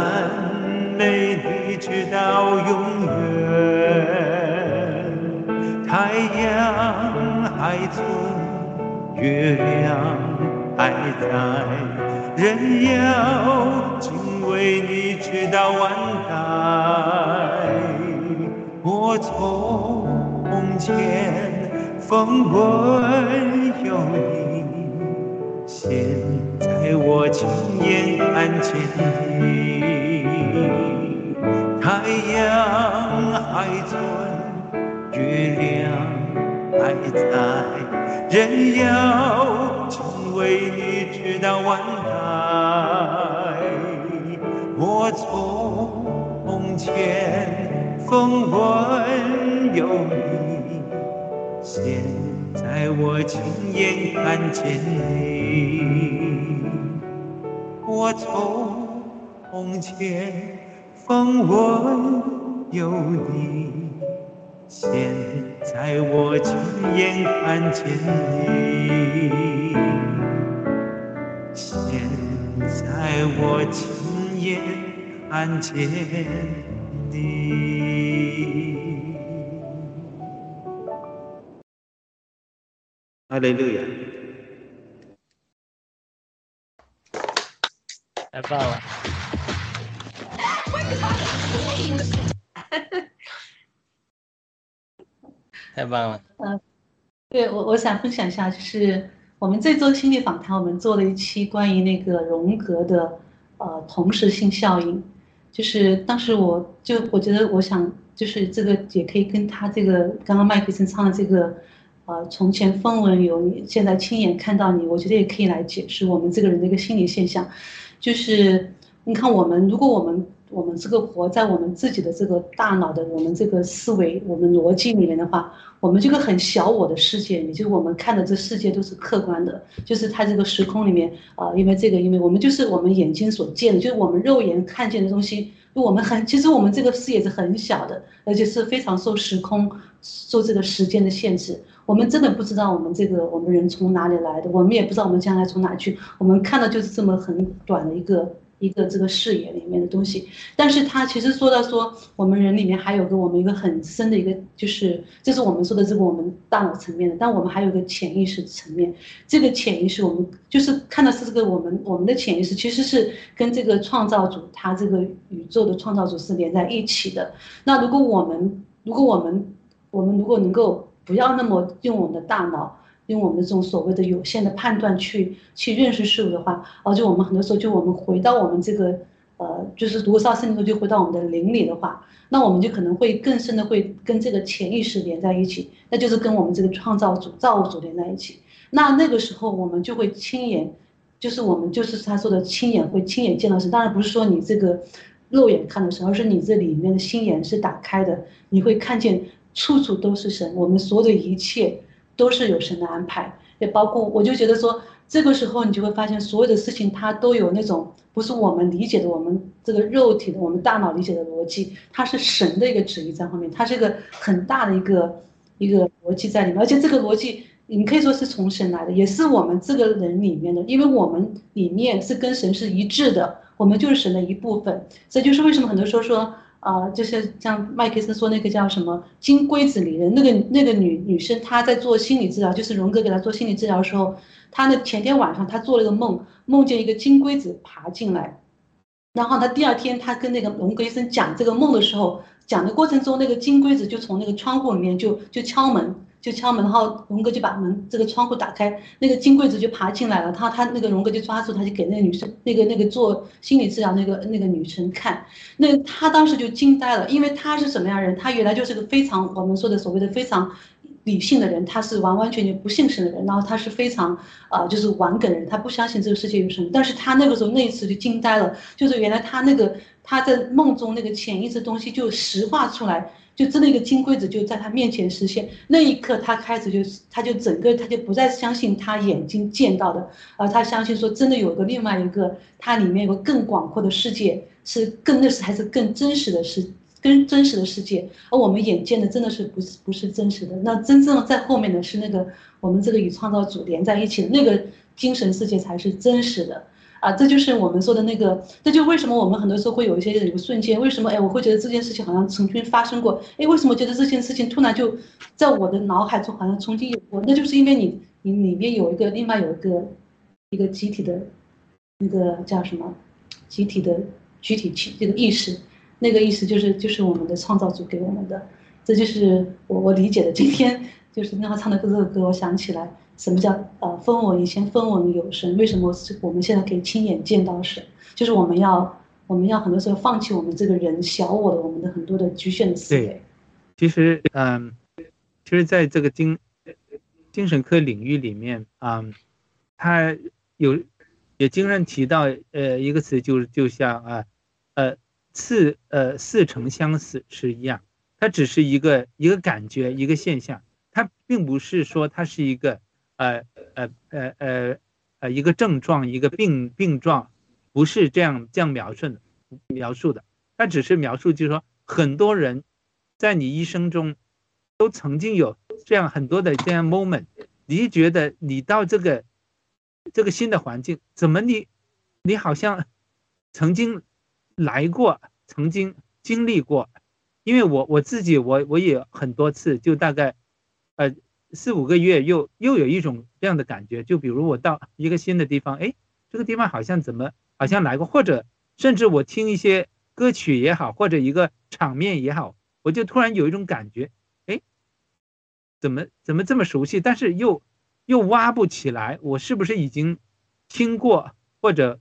美你直到永远。太阳还存，月亮还在，人要敬畏你直到万代。我从前风闻有你。现在我亲眼看见你。还存，月亮还在，人要成为你直到万代。我从前风闻有你，现在我亲眼看见你。我从前风闻有你，现在我亲眼看见你。现在我亲眼看见你。哈利路亚！太棒了！太棒了！嗯对我，我想分享一下，就是我们这周心理访谈，我们做了一期关于那个荣格的呃同时性效应。就是当时我就我觉得，我想就是这个也可以跟他这个刚刚麦克森唱的这个呃从前风闻有你，现在亲眼看到你，我觉得也可以来解释我们这个人的一个心理现象。就是你看，我们如果我们我们这个活在我们自己的这个大脑的我们这个思维我们逻辑里面的话，我们这个很小我的世界，也就是我们看的这世界都是客观的，就是它这个时空里面啊，因为这个，因为我们就是我们眼睛所见的，就是我们肉眼看见的东西，我们很其实我们这个视野是很小的，而且是非常受时空受这个时间的限制。我们真的不知道我们这个我们人从哪里来的，我们也不知道我们将来从哪去，我们看到就是这么很短的一个。一个这个视野里面的东西，但是他其实说到说我们人里面还有个我们一个很深的一个，就是这是我们说的这个我们大脑层面的，但我们还有个潜意识层面，这个潜意识我们就是看到是这个我们我们的潜意识其实是跟这个创造主他这个宇宙的创造主是连在一起的。那如果我们如果我们我们如果能够不要那么用我们的大脑。用我们的这种所谓的有限的判断去去认识事物的话，而且我们很多时候就我们回到我们这个呃，就是读少圣经就回到我们的灵里的话，那我们就可能会更深的会跟这个潜意识连在一起，那就是跟我们这个创造主造物主连在一起。那那个时候我们就会亲眼，就是我们就是他说的亲眼会亲眼见到神。当然不是说你这个肉眼看的神，而是你这里面的心眼是打开的，你会看见处处都是神，我们所有的一切。都是有神的安排，也包括我就觉得说，这个时候你就会发现，所有的事情它都有那种不是我们理解的，我们这个肉体的，我们大脑理解的逻辑，它是神的一个旨意在后面，它是一个很大的一个一个逻辑在里面，而且这个逻辑你可以说是从神来的，也是我们这个人里面的，因为我们里面是跟神是一致的，我们就是神的一部分，这就是为什么很多时候说。啊，就是像麦克森说那个叫什么金龟子理人，那个那个女女生，她在做心理治疗，就是荣格给她做心理治疗的时候，她那前天晚上她做了个梦，梦见一个金龟子爬进来，然后她第二天她跟那个荣格医生讲这个梦的时候，讲的过程中那个金龟子就从那个窗户里面就就敲门。就敲门，然后荣哥就把门这个窗户打开，那个金柜子就爬进来了。他他那个荣哥就抓住他，就给那个女生，那个那个做心理治疗那个那个女生看。那他当时就惊呆了，因为他是什么样人？他原来就是个非常我们说的所谓的非常理性的人，他是完完全全不信神的人。然后他是非常啊，就是玩梗的人，他不相信这个世界有神。但是他那个时候那一次就惊呆了，就是原来他那个他在梦中那个潜意识东西就实化出来。就真的一个金龟子就在他面前实现，那一刻他开始就是，他就整个他就不再相信他眼睛见到的，而他相信说真的有个另外一个，它里面有个更广阔的世界，是更那是还是更真实的世，更真实的世界，而我们眼见的真的是不是不是真实的，那真正在后面的是那个我们这个与创造主连在一起的那个精神世界才是真实的。啊，这就是我们说的那个，这就为什么我们很多时候会有一些有个瞬间，为什么哎，我会觉得这件事情好像曾经发生过，哎，为什么觉得这件事情突然就在我的脑海中好像曾经有过？那就是因为你你里面有一个另外有一个一个集体的，那个叫什么集体的具体气这个意识，那个意识就是就是我们的创造主给我们的，这就是我我理解的。今天就是那他唱的这个歌，我想起来。什么叫呃分文？以前分文有神，为什么是我们现在可以亲眼见到神？就是我们要我们要很多时候放弃我们这个人小我的我们的很多的局限的思维。其实，嗯，其实在这个精精神科领域里面，嗯，他有也经常提到，呃，一个词就是就像啊，呃，似呃似曾相识是一样，它只是一个一个感觉，一个现象，它并不是说它是一个呃呃呃呃呃一个症状，一个病病状，不是这样这样描述的描述的，它只是描述，就是说很多人。在你一生中，都曾经有这样很多的这样 moment，你觉得你到这个这个新的环境，怎么你你好像曾经来过，曾经经历过？因为我我自己我我也很多次，就大概呃四五个月，又又有一种这样的感觉。就比如我到一个新的地方，哎，这个地方好像怎么好像来过，或者甚至我听一些歌曲也好，或者一个场面也好。我就突然有一种感觉，哎，怎么怎么这么熟悉？但是又又挖不起来，我是不是已经听过？或者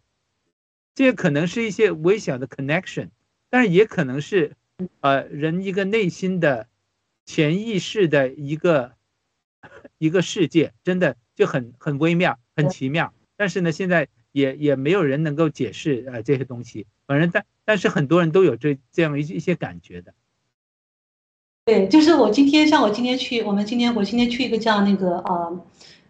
这可能是一些微小的 connection，但是也可能是呃人一个内心的潜意识的一个一个世界，真的就很很微妙、很奇妙。但是呢，现在也也没有人能够解释呃这些东西。反正但但是很多人都有这这样一一些感觉的。对，就是我今天，像我今天去，我们今天我今天去一个叫那个呃，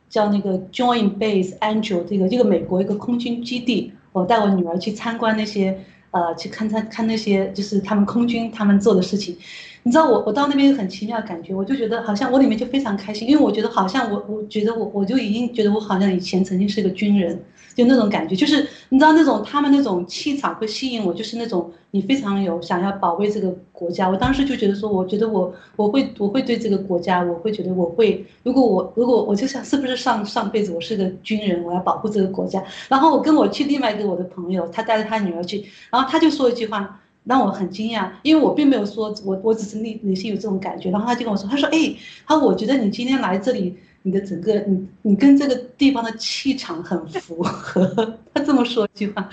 叫那个 Joint Base Angel 这个这个美国一个空军基地，我带我女儿去参观那些呃，去看他看那些就是他们空军他们做的事情。你知道我我到那边很奇妙的感觉，我就觉得好像我里面就非常开心，因为我觉得好像我我觉得我我就已经觉得我好像以前曾经是个军人。就那种感觉，就是你知道那种他们那种气场会吸引我，就是那种你非常有想要保卫这个国家。我当时就觉得说，我觉得我我会我会对这个国家，我会觉得我会，如果我如果我就想是不是上上辈子我是个军人，我要保护这个国家。然后我跟我去另外一个我的朋友，他带着他女儿去，然后他就说一句话让我很惊讶，因为我并没有说我我只是内内心有这种感觉。然后他就跟我说，他说哎，他说我觉得你今天来这里。你的整个你你跟这个地方的气场很符合，*laughs* 他这么说一句话，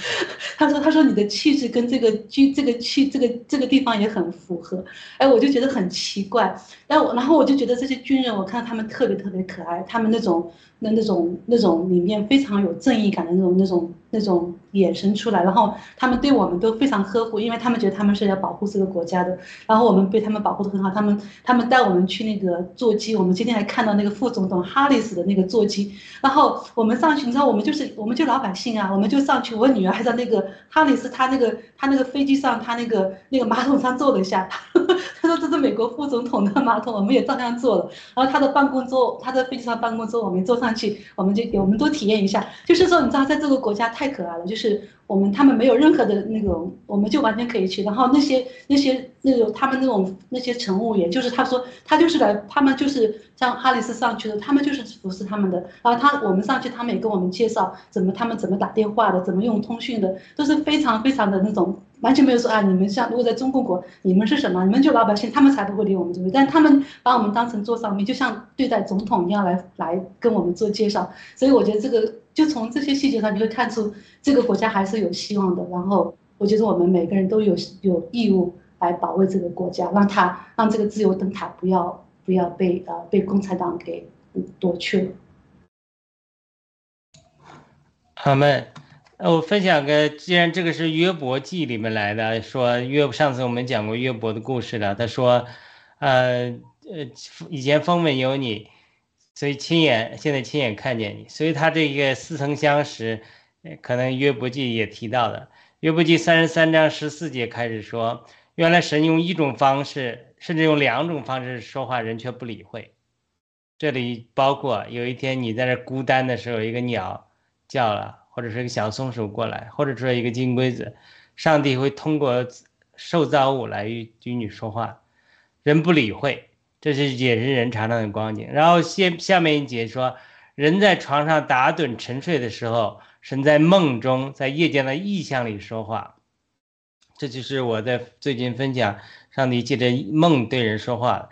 他说他说你的气质跟这个居这个气这个这个地方也很符合，哎，我就觉得很奇怪，然后然后我就觉得这些军人，我看到他们特别特别可爱，他们那种那那种那种里面非常有正义感的那种那种那种眼神出来，然后他们对我们都非常呵护，因为他们觉得他们是要保护这个国家的，然后我们被他们保护的很好，他们他们带我们去那个座机，我们今天还看到那个副总统。哈里斯的那个座机，然后我们上去，你知道，我们就是我们就老百姓啊，我们就上去。我女儿还在那个哈里斯他那个他那个飞机上，他那个那个马桶上坐了一下，*laughs* 他说这是美国副总统的马桶，我们也照样坐了。然后他的办公桌，他在飞机上办公桌，我们坐上去，我们就我们都体验一下。就是说，你知道，在这个国家太可爱了，就是。我们他们没有任何的那种，我们就完全可以去。然后那些那些那种他们那种那些乘务员，就是他说他就是来，他们就是像哈里斯上去的，他们就是服侍他们的。然后他我们上去，他们也跟我们介绍怎么他们怎么打电话的，怎么用通讯的，都是非常非常的那种，完全没有说啊，你们像如果在中共国，你们是什么？你们就老百姓，他们才不会理我们这个。但他们把我们当成坐上面，就像对待总统一样来来跟我们做介绍。所以我觉得这个。就从这些细节上，你会看出这个国家还是有希望的。然后，我觉得我们每个人都有有义务来保卫这个国家，让他让这个自由灯塔不要不要被呃被共产党给夺去了。好我分享个，既然这个是约伯记里面来的，说约上次我们讲过约伯的故事了。他说，呃呃，以前风闻有你。所以亲眼现在亲眼看见你，所以他这个似曾相识，可能约伯记也提到的。约伯记三十三章十四节开始说，原来神用一种方式，甚至用两种方式说话，人却不理会。这里包括有一天你在这孤单的时候，一个鸟叫了，或者是个小松鼠过来，或者说一个金龟子，上帝会通过受造物来与与你说话，人不理会。这是也是人常常的光景。然后下下面一节说，人在床上打盹沉睡的时候，神在梦中，在夜间的意象里说话。这就是我在最近分享，上帝借着梦对人说话。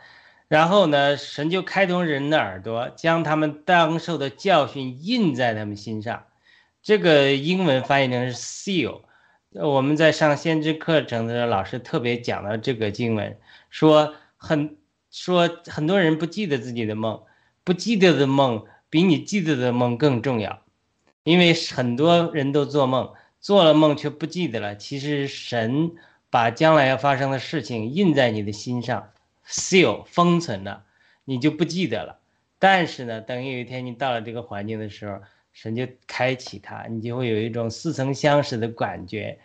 然后呢，神就开通人的耳朵，将他们当受的教训印在他们心上。这个英文翻译成是 seal。我们在上先知课程的时候，老师特别讲到这个经文，说很。说很多人不记得自己的梦，不记得的梦比你记得的梦更重要，因为很多人都做梦，做了梦却不记得了。其实神把将来要发生的事情印在你的心上，seal 封存了，你就不记得了。但是呢，等有一天你到了这个环境的时候，神就开启它，你就会有一种似曾相识的感觉，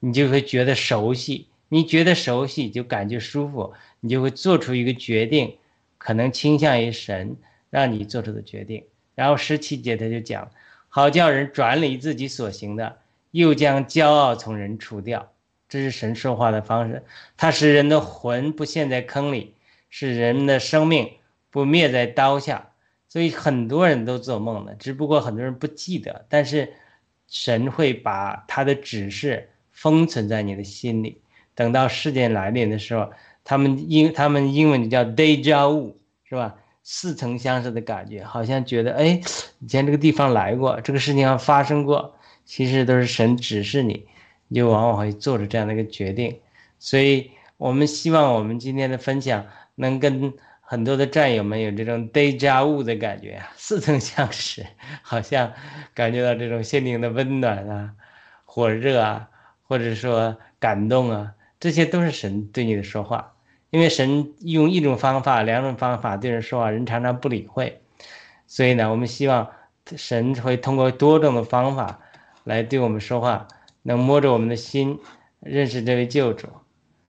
你就会觉得熟悉。你觉得熟悉，就感觉舒服，你就会做出一个决定，可能倾向于神让你做出的决定。然后十七节他就讲，好叫人转离自己所行的，又将骄傲从人除掉。这是神说话的方式，他使人的魂不陷在坑里，使人的生命不灭在刀下。所以很多人都做梦了，只不过很多人不记得。但是神会把他的指示封存在你的心里。等到事件来临的时候，他们英他们英文就叫 deja vu，是吧？似曾相识的感觉，好像觉得哎，以前这个地方来过，这个事情发生过，其实都是神指示你，你就往往会做出这样的一个决定。所以，我们希望我们今天的分享能跟很多的战友们有这种 deja vu 的感觉啊，似曾相识，好像感觉到这种心灵的温暖啊，火热啊，或者说感动啊。这些都是神对你的说话，因为神用一种方法、两种方法对人说话，人常常不理会，所以呢，我们希望神会通过多种的方法来对我们说话，能摸着我们的心，认识这位救主。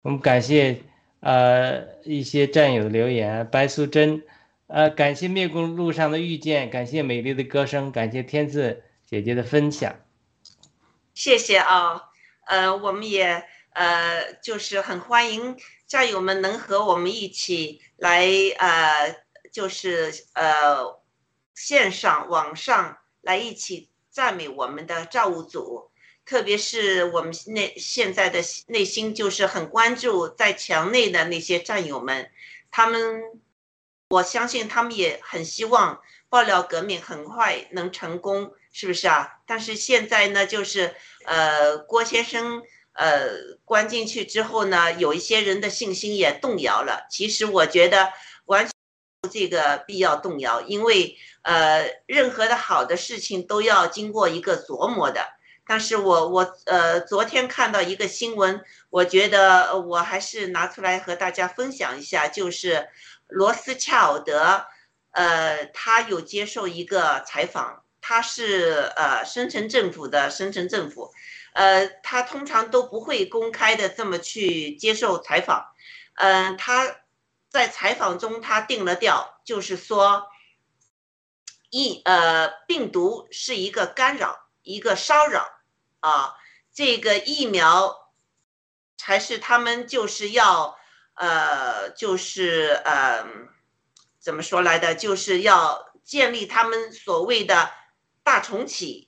我们感谢呃一些战友的留言，白素贞，呃，感谢灭共路上的遇见，感谢美丽的歌声，感谢天赐姐姐的分享，谢谢啊，呃，我们也。呃，就是很欢迎战友们能和我们一起来，呃，就是呃，线上网上来一起赞美我们的造物主，特别是我们内现在的内心就是很关注在墙内的那些战友们，他们，我相信他们也很希望爆料革命很快能成功，是不是啊？但是现在呢，就是呃，郭先生。呃，关进去之后呢，有一些人的信心也动摇了。其实我觉得完全这个必要动摇，因为呃，任何的好的事情都要经过一个琢磨的。但是我我呃，昨天看到一个新闻，我觉得我还是拿出来和大家分享一下，就是罗斯恰尔德，呃，他有接受一个采访，他是呃，深圳政府的深圳政府。呃，他通常都不会公开的这么去接受采访，嗯，他在采访中他定了调，就是说，疫呃病毒是一个干扰，一个骚扰啊，这个疫苗才是他们就是要呃就是呃怎么说来的，就是要建立他们所谓的大重启。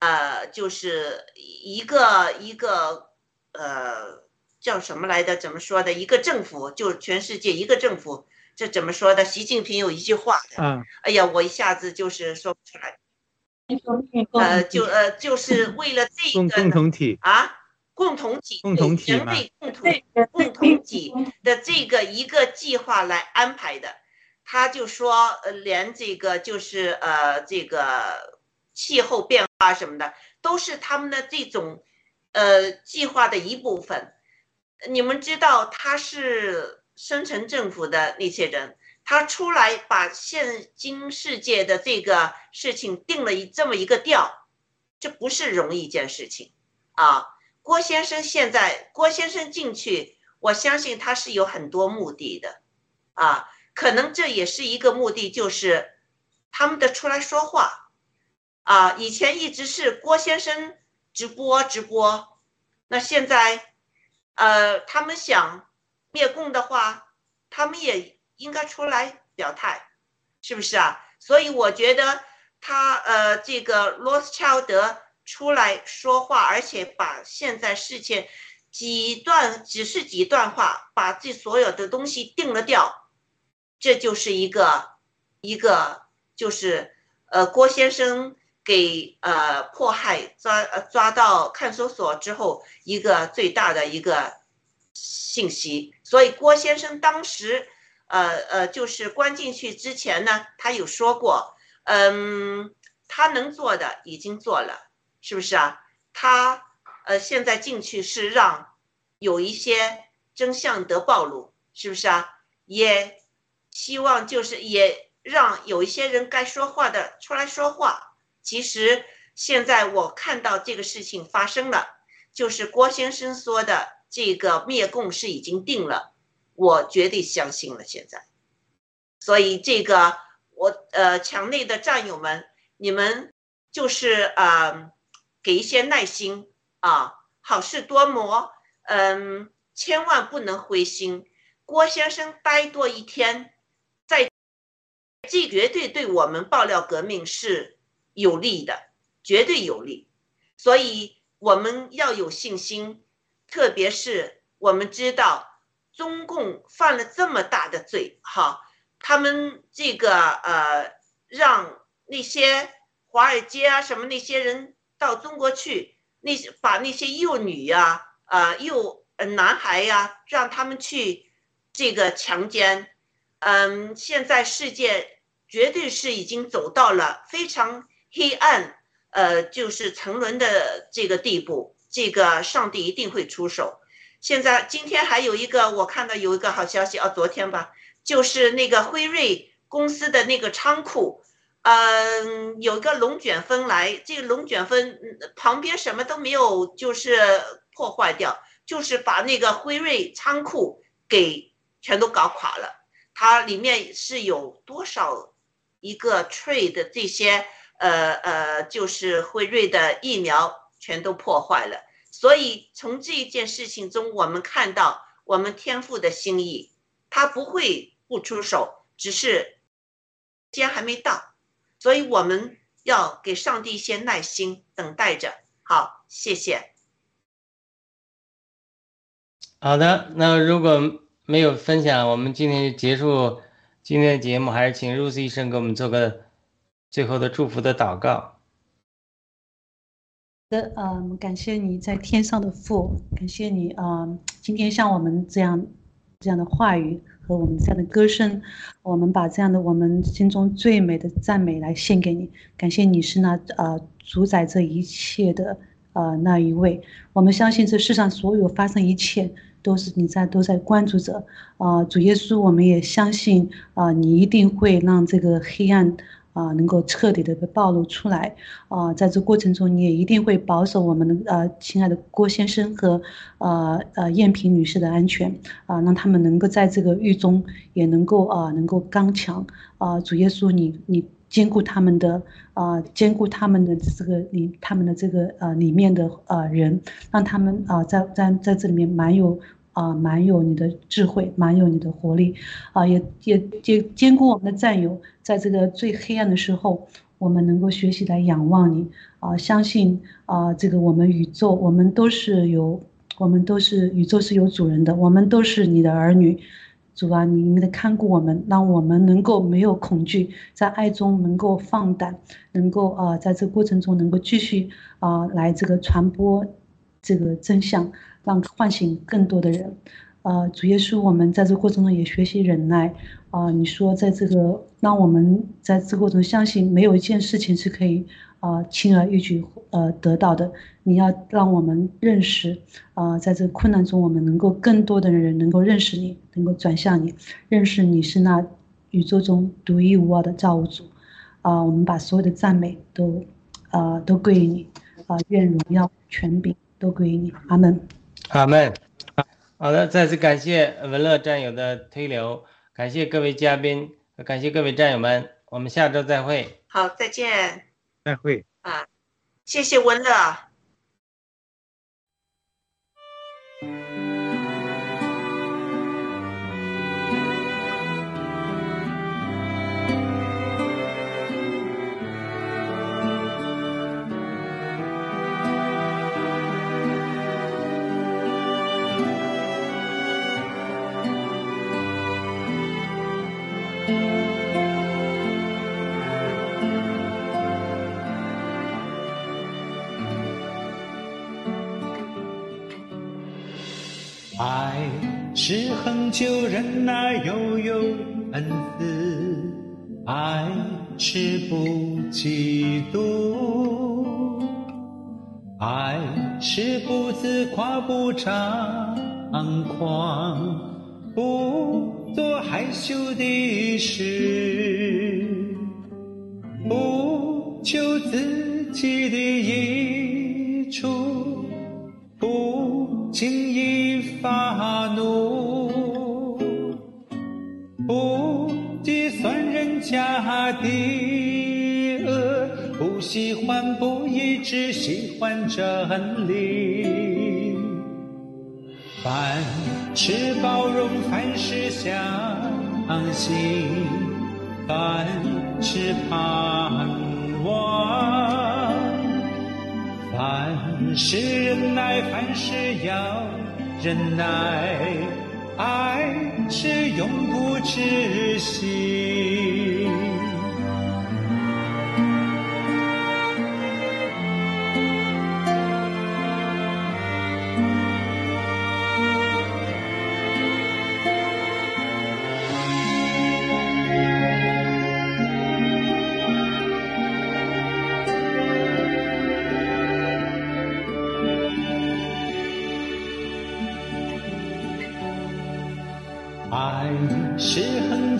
呃，就是一个一个呃，叫什么来的？怎么说的？一个政府，就全世界一个政府，这怎么说的？习近平有一句话嗯，哎呀，我一下子就是说不出来。呃，就呃，就是为了这个共同体啊，共同体，共同体人类共同共同体的这个一个计划来安排的。他就说，呃，连这个就是呃，这个气候变。化什么的都是他们的这种，呃，计划的一部分。你们知道他是深层政府的那些人，他出来把现今世界的这个事情定了一这么一个调，这不是容易一件事情啊。郭先生现在，郭先生进去，我相信他是有很多目的的，啊，可能这也是一个目的，就是他们的出来说话。啊，以前一直是郭先生直播直播，那现在，呃，他们想灭共的话，他们也应该出来表态，是不是啊？所以我觉得他呃，这个罗斯乔德出来说话，而且把现在事情几段只是几段话，把这所有的东西定了调，这就是一个一个就是呃，郭先生。给呃迫害抓抓到看守所之后，一个最大的一个信息。所以郭先生当时呃呃，就是关进去之前呢，他有说过，嗯，他能做的已经做了，是不是啊？他呃现在进去是让有一些真相得暴露，是不是啊？也希望就是也让有一些人该说话的出来说话。其实现在我看到这个事情发生了，就是郭先生说的这个灭共是已经定了。我绝对相信了，现在，所以这个我呃，墙内的战友们，你们就是啊，给一些耐心啊，好事多磨，嗯，千万不能灰心。郭先生待多一天，在这绝对对我们爆料革命是有利的，绝对有利，所以我们要有信心，特别是我们知道。中共犯了这么大的罪，哈，他们这个呃，让那些华尔街啊什么那些人到中国去，那些把那些幼女呀、啊幼男孩呀，让他们去这个强奸，嗯，现在世界绝对是已经走到了非常黑暗，呃，就是沉沦的这个地步，这个上帝一定会出手。现在今天还有一个，我看到有一个好消息啊，昨天吧，就是那个辉瑞公司的那个仓库，嗯，有一个龙卷风来，这个龙卷风旁边什么都没有，就是破坏掉，就是把那个辉瑞仓库给全都搞垮了。它里面是有多少一个 trade 的这些，呃呃，就是辉瑞的疫苗全都破坏了。所以从这一件事情中，我们看到我们天父的心意，他不会不出手，只是时间还没到，所以我们要给上帝一些耐心，等待着。好，谢谢。好的，那如果没有分享，我们今天就结束今天的节目，还是请 Rose 医生给我们做个最后的祝福的祷告。的，嗯，感谢你在天上的父，感谢你，嗯，今天像我们这样这样的话语和我们这样的歌声，我们把这样的我们心中最美的赞美来献给你，感谢你是那呃主宰这一切的呃那一位，我们相信这世上所有发生一切都是你在都在关注着，啊，主耶稣，我们也相信啊，你一定会让这个黑暗。啊，能够彻底的被暴露出来啊！在这过程中，你也一定会保守我们的呃亲爱的郭先生和呃呃燕萍女士的安全啊，让他们能够在这个狱中也能够啊能够刚强啊！主耶稣，你你兼顾他们的啊，兼顾他们的这个里他们的这个呃里面的呃人，让他们啊在在在这里面蛮有。啊，蛮有你的智慧，蛮有你的活力，啊，也也也兼顾我们的战友，在这个最黑暗的时候，我们能够学习来仰望你，啊，相信啊，这个我们宇宙，我们都是有，我们都是宇宙是有主人的，我们都是你的儿女，主啊，你应该看顾我们，让我们能够没有恐惧，在爱中能够放胆，能够啊，在这过程中能够继续啊，来这个传播这个真相。让唤醒更多的人，呃，主耶稣，我们在这过程中也学习忍耐，啊，你说在这个让我们在这个过程中相信没有一件事情是可以啊轻而易举呃得到的，你要让我们认识，啊，在这个困难中我们能够更多的人能够认识你，能够转向你，认识你是那宇宙中独一无二的造物主，啊，我们把所有的赞美都啊都归于你，啊，愿荣耀权柄都归于你，阿门。阿门。好的，再次感谢文乐战友的推流，感谢各位嘉宾，感谢各位战友们，我们下周再会。好，再见。再会。啊，谢谢文乐。爱是恒久忍耐，又有恩慈，爱是不嫉妒，爱是不自夸，不张狂，不做害羞的事，不求自己的益处，不轻易发怒，不计算人家的恶，不喜欢不义，只喜欢真理。凡事包容，凡事相信，凡事盼望，凡事忍耐，凡事要忍耐，爱是永不止息。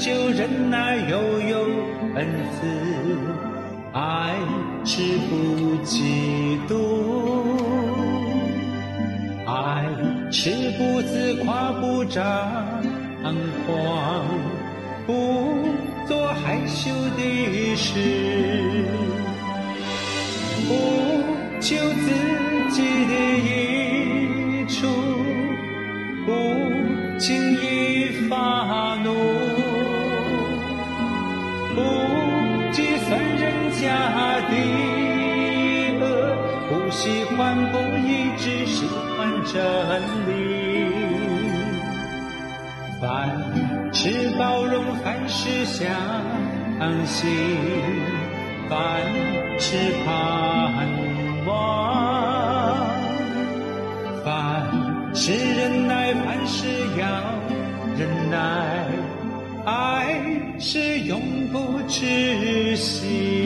恒久忍耐，又有恩慈；爱是不嫉妒，爱是不自夸，不张狂，不做害羞的事，不求自真理。凡事包容，凡事相信，凡事盼望，凡事忍耐，凡事要忍耐，爱是永不止息。